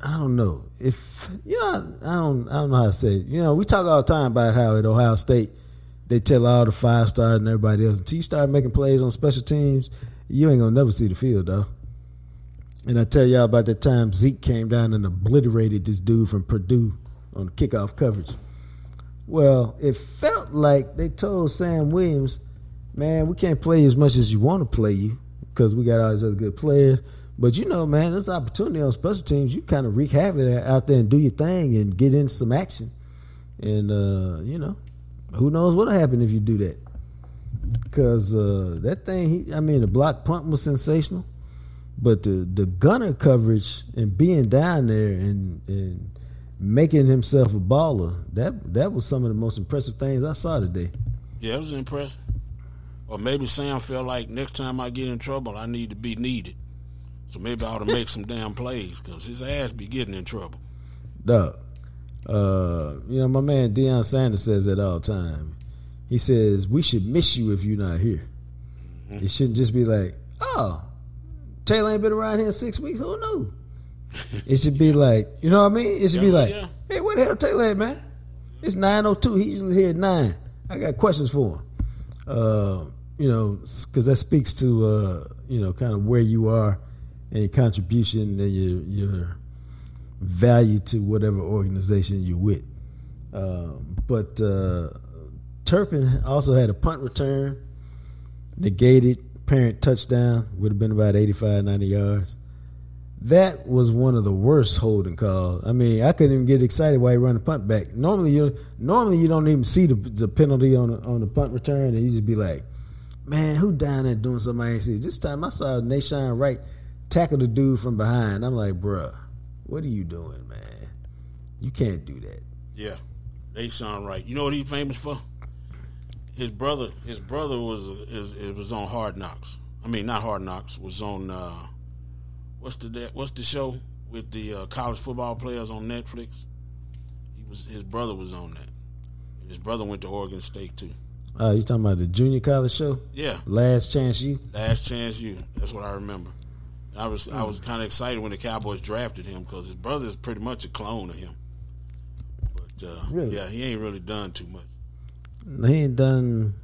I don't know if you know. I don't, I don't know how to say. It. You know, we talk all the time about how at Ohio State they tell all the five stars and everybody else until you start making plays on special teams, you ain't gonna never see the field, though. And I tell y'all about that time Zeke came down and obliterated this dude from Purdue on the kickoff coverage. Well, it felt like they told Sam Williams, man, we can't play as much as you want to play you because we got all these other good players. But you know, man, there's opportunity on special teams. You kind of wreak havoc out there and do your thing and get in some action. And, uh, you know, who knows what'll happen if you do that. Because uh, that thing, he, I mean, the block punt was sensational. But the the gunner coverage and being down there and and making himself a baller that that was some of the most impressive things I saw today. Yeah, it was impressive. Or maybe Sam felt like next time I get in trouble, I need to be needed. So maybe I ought to [LAUGHS] make some damn plays because his ass be getting in trouble. Dog, uh, you know my man Deion Sanders says that all the time. He says we should miss you if you're not here. It shouldn't just be like, oh, Taylor ain't been around here in six weeks. Who knew? [LAUGHS] It should be like, you know what I mean? It should be like, yeah. hey, where the hell Taylor at, man? It's nine oh two. He usually here at nine. I got questions for him. Uh, you know, because that speaks to uh, you know kind of where you are and your contribution and your your value to whatever organization you're with. Um, but uh, Turpin also had a punt return, negated parent touchdown, would have been about 85, 90 yards. That was one of the worst holding calls. I mean, I couldn't even get excited while he run the punt back. Normally, you normally you don't even see the, the penalty on on the punt return, and you just be like, "Man, who down there doing something I ain't see?" This time I saw Nashawn Wright tackle the dude from behind. I'm like, "Bruh, what are you doing, man? You can't do that." Yeah, they sound right. You know what he's famous for? His brother. His brother was is it was on Hard Knocks. I mean, not Hard Knocks. Was on uh, what's the what's the show with the uh, college football players on Netflix? He was his brother was on that. His brother went to Oregon State too. Oh, you talking about the junior college show? Yeah, Last Chance U? Last Chance U. That's what I remember. And I was I was kind of excited when the Cowboys drafted him because his brother is pretty much a clone of him. But uh, Really? yeah, he ain't really done too much. He ain't done.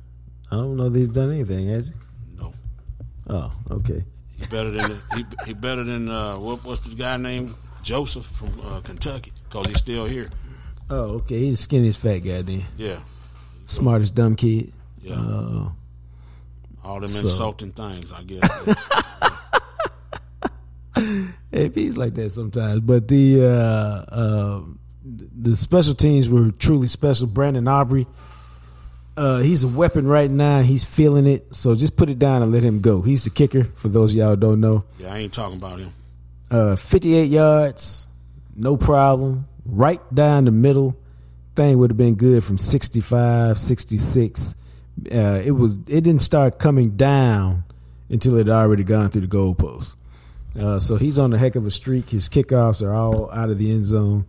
I don't know that he's done anything, has he? No, Oh, okay. he better than he, he better than uh, what what's the guy named Joseph from uh, Kentucky because he's still here. Oh, okay. He's the skinniest fat guy then. Yeah, Smartest dumb kid. yeah. Uh, All them so- insulting things, I guess. [LAUGHS] [LAUGHS] It beats like that sometimes, but the uh, uh, the special teams were truly special. Brandon Aubrey, uh, he's a weapon right now. He's feeling it, so just put it down and let him go. He's the kicker. For those of y'all who don't know, yeah, I ain't talking about him. uh, 58 yards, no problem. Right down the middle. Thing would have been good from 65, 66. Uh, it was. It didn't start coming down until it had already gone through the goalpost. Uh, so he's on a heck of a streak. His kickoffs are all out of the end zone.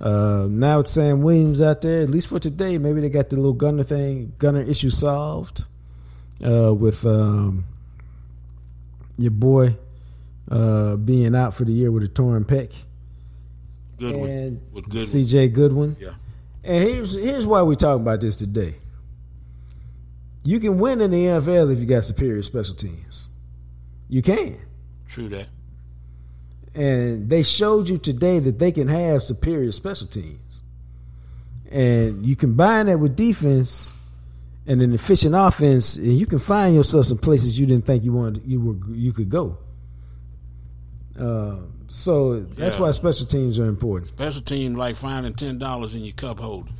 Uh, now it's Sam Williams out there, at least for today. Maybe they got the little gunner thing, gunner issue solved uh, with um, your boy uh, being out for the year with a torn pec. Good one And with good. one. CJ Goodwin. Yeah, And here's here's why we talk about this today. You can win in the NFL if you got superior special teams. You can. true that. And they showed you today that they can have superior special teams. And you combine that with defense and an efficient offense, and you can find yourself some places you didn't think you wanted you were you could go. Uh, so that's Yeah. why special teams are important. Special team like finding ten dollars in your cup holder.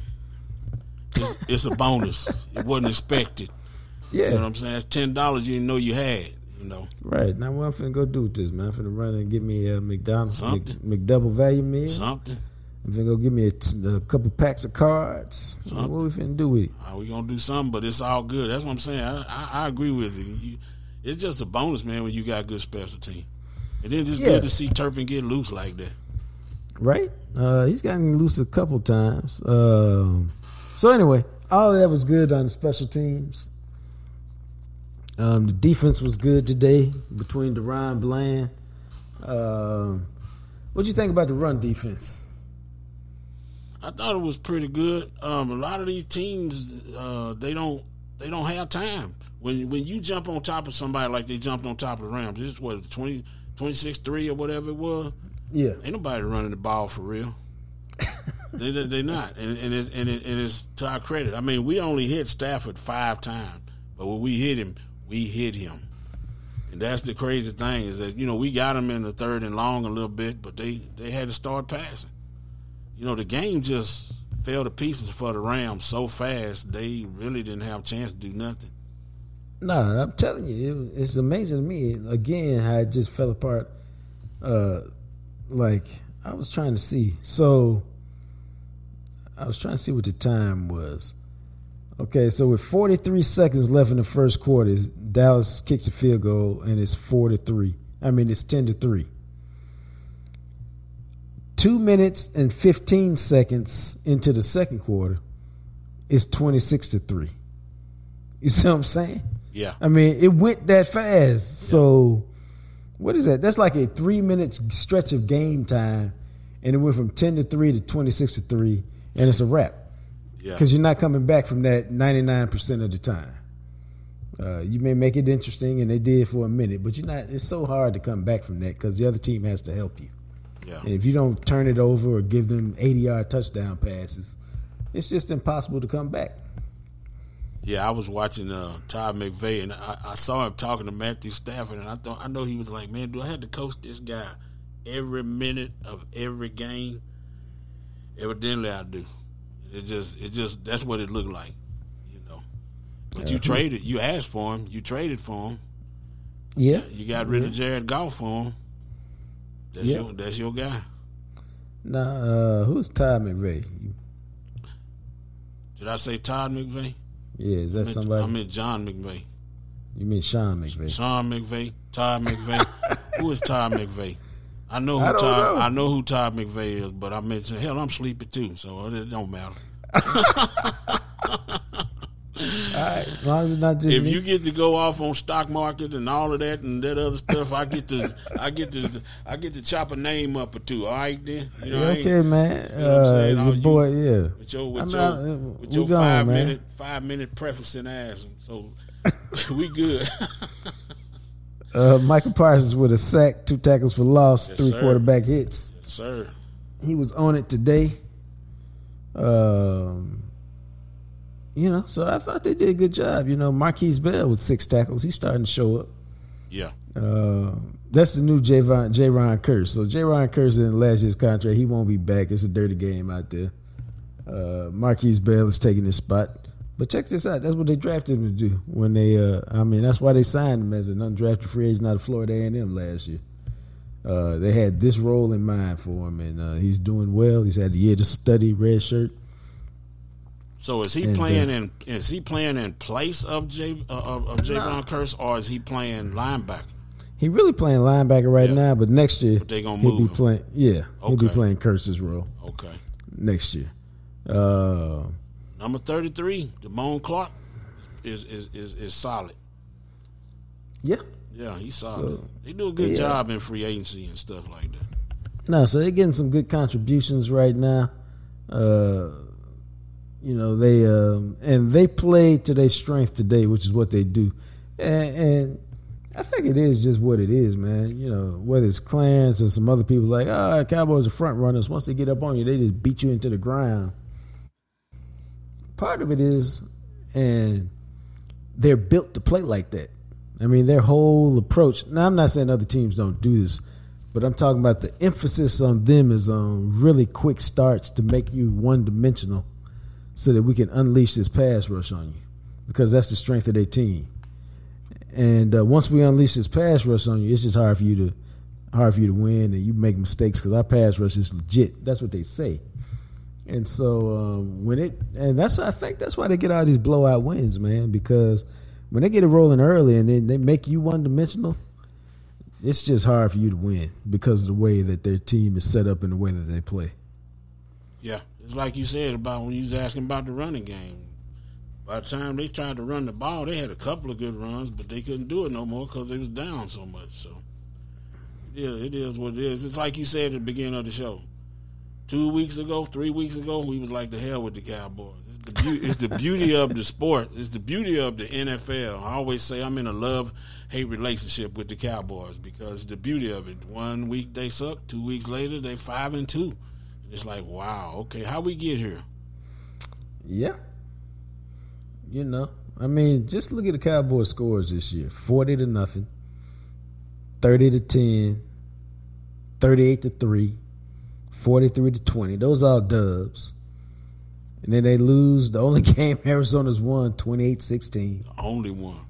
It's, it's a bonus. It wasn't expected. Yeah, You know what I'm saying? It's ten dollars you didn't know you had. You know, Right now, what I'm finna go do with this, man? I'm finna run and get me a McDonald's Mc, Something. McDouble value meal. something. I'm finna go give me a, t- a couple packs of cards. Something. What we finna do with it? Uh, we gonna do something, but it's all good. That's what I'm saying. I, I, I agree with you. you. It's just a bonus, man, when you got good special team. And then it's Yeah. good to see Turpin get loose like that. Right? Uh, he's gotten loose a couple times. Um, so anyway, all of that was good on special teams. Um, the defense was good today between DaRon Bland. Um, what do you think about the run defense? I thought it was pretty good. Um, a lot of these teams, uh, they don't they don't have time. When when you jump on top of somebody like they jumped on top of the Rams, this is what 20, 26-3 or whatever it was. Yeah, Ain't nobody running the ball for real. [LAUGHS] they they they not, and and it, and, it, and it's to our credit. I mean, we only hit Stafford five times, but when we hit him, we hit him, and that's the crazy thing is that you know we got him in the third and long a little bit, but they they had to start passing. You know, the game just fell to pieces for the Rams so fast they really didn't have a chance to do nothing. No, I'm telling you, it, it's amazing to me. Again, how it just fell apart. Uh, like I was trying to see. So I was trying to see what the time was. Okay, so with 43 seconds left in the first quarter, Dallas kicks a field goal and it's four to three. I mean, it's 10 to three. Two minutes and 15 seconds into the second quarter, it's 26 to three. You see what I'm saying? Yeah, I mean, it went that fast. So, what is that? That's like a three minute stretch of game time, and it went from ten to three to twenty six to three, and it's a wrap yeah, because you're not coming back from that ninety nine percent of the time. Uh, you may make it interesting, and they did for a minute, but you're not. It's so hard to come back from that because the other team has to help you, yeah. and if you don't turn it over or give them eighty yard touchdown passes, it's just impossible to come back. Yeah, I was watching uh, Todd McVay, and I, I saw him talking to Matthew Stafford, and I thought I know he was like, "Man, do I have to coach this guy every minute of every game?" Evidently, I do. It just, it just that's what it looked like, you know. But you traded, you asked for him, you traded for him, Yeah, you got rid of Jared Goff for him. That's Yeah. your, that's your guy. Now, uh, who's Todd McVay? Did I say Todd McVay? Yeah, is that I meant, somebody? I meant John McVay, You mean Sean McVay? Sean McVay, Todd McVay. [LAUGHS] who is Todd McVay? I know who I Todd. know. I know who Todd McVay is, but I mentioned hell. I'm sleepy too, so it don't matter. [LAUGHS] [LAUGHS] right, as long as it's not just if me. you get to go off on stock market and all of that and that other stuff, I get to I get to I get to chop a name up or two. All right, then you know. Okay, man. you know what I'm Uh, saying? your All you- boy, yeah. With your with I'm your, not- with your gone, five man. minute five minute prefacing ass, so [LAUGHS] we good. [LAUGHS] Uh, Micah Parsons with a sack, two tackles for loss, Yes, three sir. quarterback hits. Sir, He was on it today. Um, you know, so I thought they did a good job. You know, Markquese Bell with six tackles. He's starting to show up. yeah, Uh, that's the new J. Ron, Jayron Kearse. So Jayron Kearse in last year's contract, he won't be back. It's a dirty game out there. Uh, Markquese Bell is taking his spot. But check this out. That's what they drafted him to do. When they, uh, I mean, that's why they signed him as an undrafted free agent out of Florida A&M last year. Uh, they had this role in mind for him, and uh, he's doing well. He's had a year to study, red shirt. So is he And, uh, playing in? Is he playing in place of J uh, of, of Javon Kearse, or is he playing linebacker? He really playing linebacker right Yeah. now, but next year But they gonna he'll move be him. playing. Yeah, he'll be playing Kearse's role Okay, next year. Uh, number thirty three, Damone Clark, is is is, is solid. yeah, Yeah, he's solid. So, they do a good yeah. job in free agency and stuff like that. No, so they're getting some good contributions right now. Uh, you know they um, and they play to their strength today, which is what they do, and, and I think it is just what it is, man. You know whether it's Clarence or some other people like, ah, Cowboys are front runners. Once they get up on you, they just beat you into the ground. Part of it is, and they're built to play like that. I mean, their whole approach. Now, I'm not saying other teams don't do this, but I'm talking about the emphasis on them is on really quick starts to make you one dimensional so that we can unleash this pass rush on you because that's the strength of their team. And uh, once we unleash this pass rush on you, it's just hard for you to hard for you to win, and you make mistakes because our pass rush is legit. That's what they say. And so um, when it and that's I think that's why they get all these blowout wins, man. Because when they get it rolling early and then they make you one dimensional, it's just hard for you to win because of the way that their team is set up and the way that they play. Yeah, it's like you said about when you was asking about the running game. By the time they tried to run the ball, they had a couple of good runs, but they couldn't do it no more because they was down so much. So, yeah, it is what it is. It's like you said at the beginning of the show. Two weeks ago, three weeks ago, we was like the hell with the Cowboys. It's the, beauty, it's the beauty of the sport. It's the beauty of the NFL. I always say I'm in a love hate relationship with the Cowboys because the beauty of it. One week they suck, two weeks later they five and two. It's like, wow, okay, how we get here? Yeah. You know, I mean, just look at the Cowboys scores this year 40 to nothing, 30 to 10, 38 to 3, 43 to 20. Those are all dubs. And then they lose. The only [LAUGHS] game Arizona's won 28 16. Only one.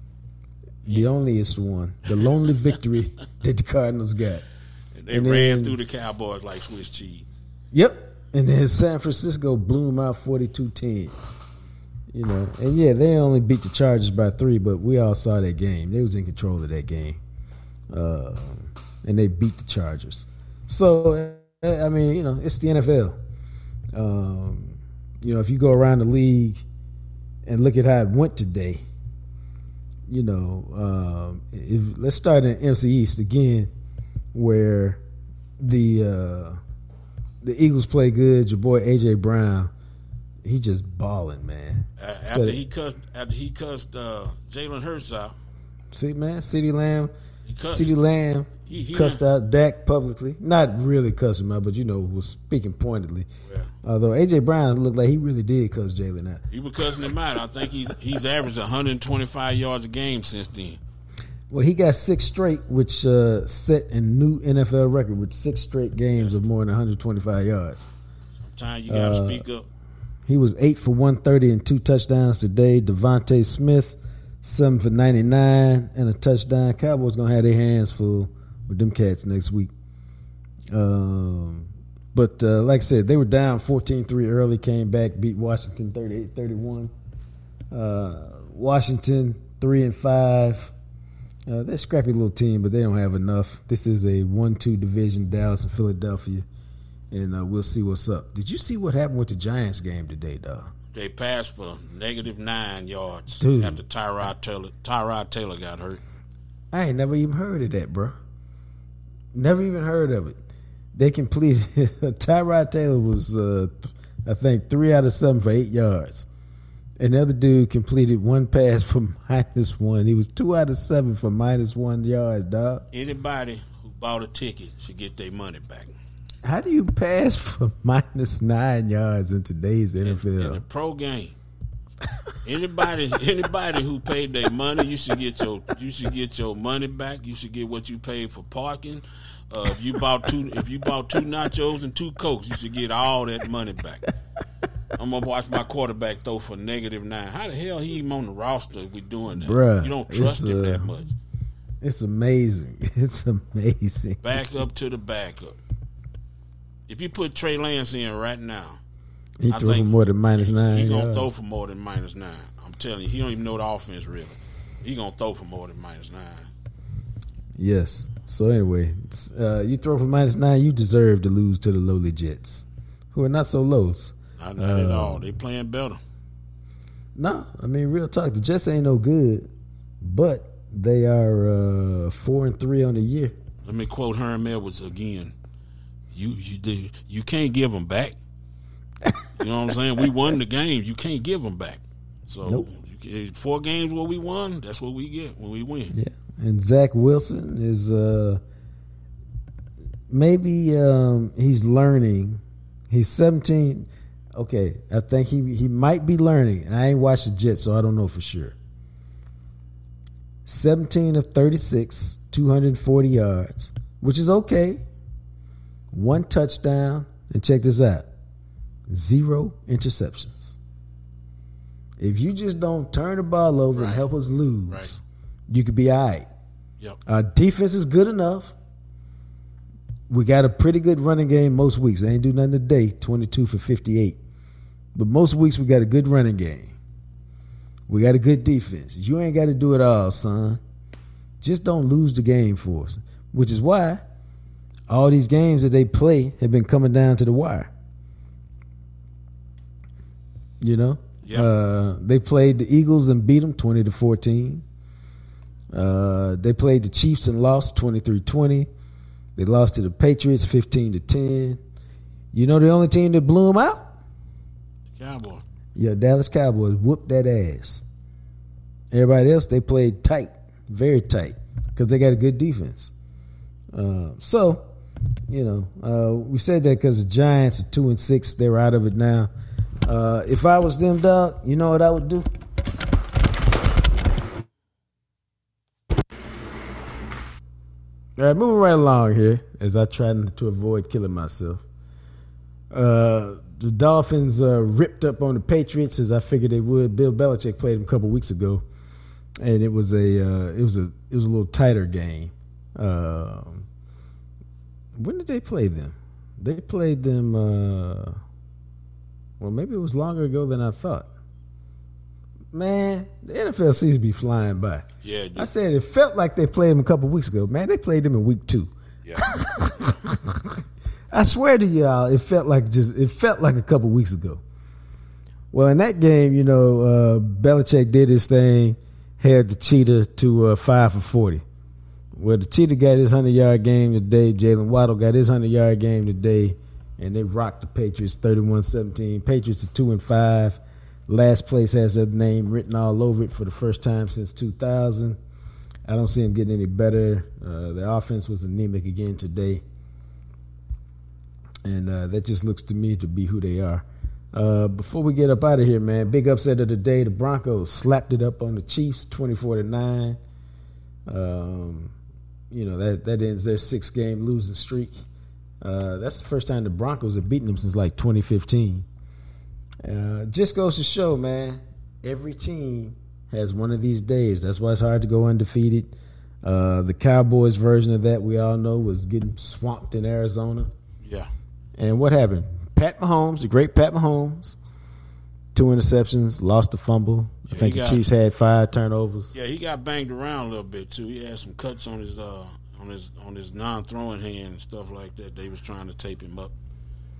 The onlyest one. The lonely victory [LAUGHS] that the Cardinals got. They And ran then- through the Cowboys like Swiss cheese. Yep. And then San Francisco blew them out 42 10. You know, and yeah, they only beat the Chargers by three, but we all saw that game. They was in control of that game. Uh, and they beat the Chargers. So, uh, I mean, you know, it's the NFL. Um, you know, if you go around the league and look at how it went today, you know, um, if, let's start in MC East again, where the uh, the Eagles play good. Your boy AJ Brown, he just balling, man. After So- he cussed, after he cussed uh, Jalen Hurts out, See, man, CeeDee Lamb, he. CeeDee Lamb He- he- cussed out Dak publicly. Not really cussing him out, but you know, was speaking pointedly. Yeah. Although AJ Brown looked like he really did cuss Jalen out. He was cussing him out. I think he's he's averaged 125 yards a game since then. Well, he got six straight, which uh, set a new NFL record with six straight games of more than 125 yards. Time you got to Uh, speak up. He was eight for 130 and two touchdowns today. DeVonta Smith, seven for 99 and a touchdown. Cowboys gonna have their hands full with them cats next week. Um, but uh, like I said, they were down 14-3 early, came back, beat Washington 38-31. Uh, Washington three and five. Uh, they're a scrappy little team, but they don't have enough. This is a one-two division, Dallas and Philadelphia, and uh, we'll see what's up. Did you see what happened with the Giants game today, dog? they passed for negative nine yards Dude. after Tyrod Taylor Tyrod Taylor got hurt. I ain't never even heard of that, bro. Never even heard of it. They completed. [LAUGHS] Tyrod Taylor was, uh, th- I think, three out of seven for eight yards. And the other dude completed one pass for [LAUGHS] minus one. He was two out of seven for minus one yards, dog. Anybody who bought a ticket should get their money back. How do you pass [LAUGHS] for minus nine yards in today's NFL? In the pro game. Anybody [LAUGHS] anybody who paid their money, you should get your you should get your money back. You should get what you paid for parking. Uh, if you bought two if you bought two nachos and two cokes, you should get all that money back. I'm gonna watch my quarterback throw for negative nine. How the hell he even on the roster if we doing that? Bruh, you don't trust him uh, that much. It's amazing. [LAUGHS] It's amazing. Back up to the backup. If you put Trey Lance in right now, He I threw for more than minus nine he gonna throw for more than minus nine. I'm telling you, he don't even know the offense really. He gonna throw for more than minus nine. Yes. So anyway, uh, you throw for minus nine, you deserve to lose to the lowly Jets, who are not so Not, not at Uh, all. They playing better. No, I mean real talk. The Jets ain't no good, but they are uh, four and three on the year. Let me quote Herm Edwards again. You you do you can't give them back. You know what I'm saying? We won the game. You can't give them back. So Nope. you, four games where we won. That's what we get when we win. Yeah, and Zach Wilson is uh, maybe um, he's learning. He's seventeen. Okay, I think he he might be learning. I ain't watched the Jets, so I don't know for sure. Seventeen of thirty six, two hundred and forty yards, which is okay. One touchdown, and check this out: zero interceptions. If you just don't turn the ball over and help us lose, Right. you could be all right. Yep. Our defense is good enough. We got a pretty good running game most weeks. They ain't do nothing today, 22 for 58. But most weeks we got a good running game. We got a good defense. You ain't got to do it all, son. Just don't lose the game for us. Which is why all these games that they play have been coming down to the wire. You know? Yeah. Uh, they played the Eagles and beat them 20 to 14. Uh, they played the Chiefs and lost 23-20. They lost to the Patriots 15 to 10. You know the only team that blew them out? Yeah, Dallas Cowboys whooped that ass. Everybody else they played tight, very tight, because they got a good defense. Uh, so, you know, uh, we said that because the Giants are two and six, they're out of it now. Uh, if I was them, dog, you know what I would do? All right, moving right along here as I try to avoid killing myself. Uh, the Dolphins uh, ripped up on the Patriots as I figured they would. Bill Belichick played them a couple weeks ago, and it was a uh, it was a it was a little tighter game. Um, when did they play them? They played them. Uh, well, maybe it was longer ago than I thought. Man, the NFL seems to be flying by. Yeah, I said it felt like they played them a couple weeks ago. Man, they played them in week two. yeah. [LAUGHS] I swear to y'all, it felt like just it felt like a couple weeks ago. Well, in that game, you know, uh, Belichick did his thing, had the cheetah to uh, five for forty. Well, the cheetah got his hundred yard game today. Jaylen Waddle got his hundred yard game today, and they rocked the Patriots 31-17. Patriots are two and five. Last place has their name written all over it for the first time since two thousand. I don't see them getting any better. Uh, the offense was anemic again today and uh, that just looks to me to be who they are. Uh, before we get up out of here, man, big upset of the day: the Broncos slapped it up on the Chiefs, twenty-four to nine. Um, you know that that ends their six-game losing streak. Uh, that's the first time the Broncos have beaten them since like 2015. Uh, just goes to show, man, every team has one of these days. That's why it's hard to go undefeated. Uh, the Cowboys version of that, we all know, was getting swamped in Arizona. Yeah. And what happened? Pat Mahomes, the great Pat Mahomes, two interceptions, lost a fumble. I Yeah, think the got- Chiefs had five turnovers. Yeah, he got banged around a little bit too. He had some cuts on his uh on his on his non throwing hand and stuff like that. They was trying to tape him up.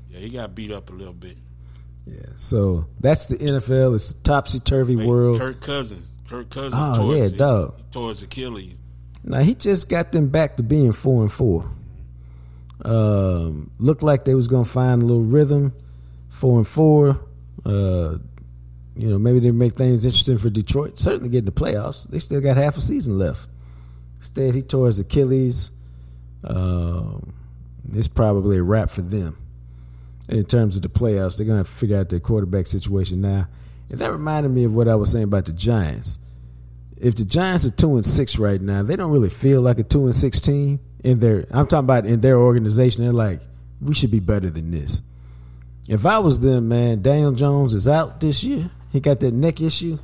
Yeah, he got beat up a little bit. Yeah, so that's the NFL. It's a topsy turvy world. Kirk Cousins. Kirk Cousins. Oh, yeah, the, dog. Towards Achilles. Now he just got them back to being four and four. Um, looked like they was gonna find a little rhythm. Four and four. Uh, you know, maybe they make things interesting for Detroit. Certainly get in the playoffs. They still got half a season left. Instead, he tore his Achilles. Um, it's probably a wrap for them in terms of the playoffs. They're gonna have to figure out their quarterback situation now. And that reminded me of what I was saying about the Giants if the Giants are two and six right now, they don't really feel like a two and six team in their. I'm talking about in their organization. They're like, we should be better than this. If I was them, man, Daniel Jones is out this year. He got that neck issue.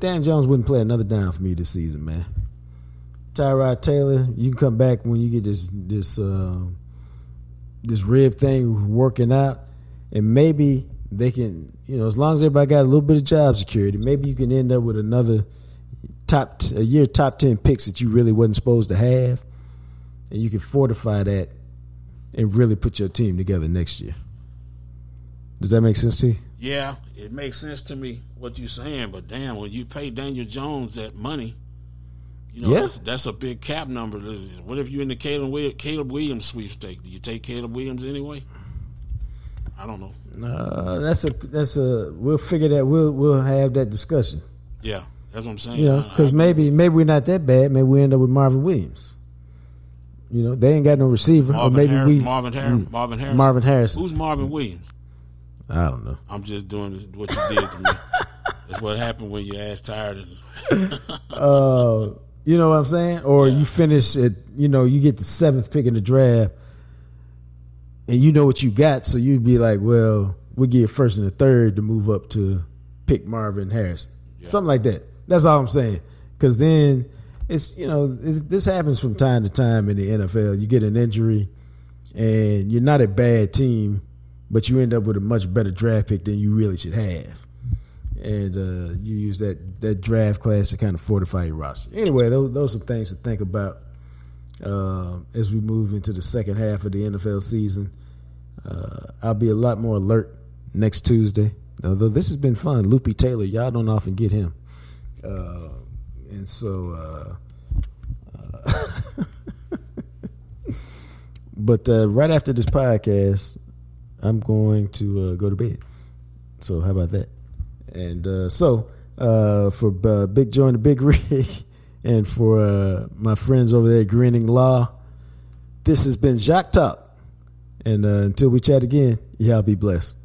Dan Jones wouldn't play another down for me this season, man. Tyrod Taylor, you can come back when you get this this uh, this rib thing working out, and maybe they can, you know, as long as everybody got a little bit of job security, maybe you can end up with another top t- a year top ten picks that you really wasn't supposed to have, and you can fortify that and really put your team together next year. Does that make sense to you? Yeah, it makes sense to me what you're saying, but damn, when you pay Daniel Jones that money, you know Yeah. that's, that's a big cap number. What if you're in the Caleb, Caleb Williams sweepstake? Do you take Caleb Williams anyway? I don't know. Uh, that's a that's a we'll figure that we'll we'll have that discussion. Yeah, that's what I'm saying. You because I- maybe maybe we're not that bad. Maybe we end up with Marvin Williams. You know, they ain't got no receiver, Marvin or maybe Harris, we Marvin Harris, Marvin Harris, Marvin Harrison. Who's Marvin Williams? I don't know. I'm just doing what you did to me. [LAUGHS] That's what happened when your ass tired. [LAUGHS] Uh, you know what I'm saying? Or you finish at, you know, you get the seventh pick in the draft, and you know what you got, so you'd be like, well, we'll give first and the third to move up to pick Marvin Harris, something like that. That's all I'm saying. Because then it's you know it, this happens from time to time in the NFL. You get an injury, and you're not a bad team, but you end up with a much better draft pick than you really should have and uh, you use that that draft class to kind of fortify your roster. Anyway, those those are things to think about uh, as we move into the second half of the NFL season. Uh, I'll be a lot more alert next Tuesday. Although this has been fun, Loopy Taylor, y'all don't often get him, uh, and so. Uh, [LAUGHS] but uh, right after this podcast, I'm going to uh, go to bed. So how about that? And uh, so uh, for uh, Big Joe and the Big [LAUGHS] Rig, and for uh, my friends over there, Greening Law, this has been JacquesTalk. And until we chat again, y'all be blessed.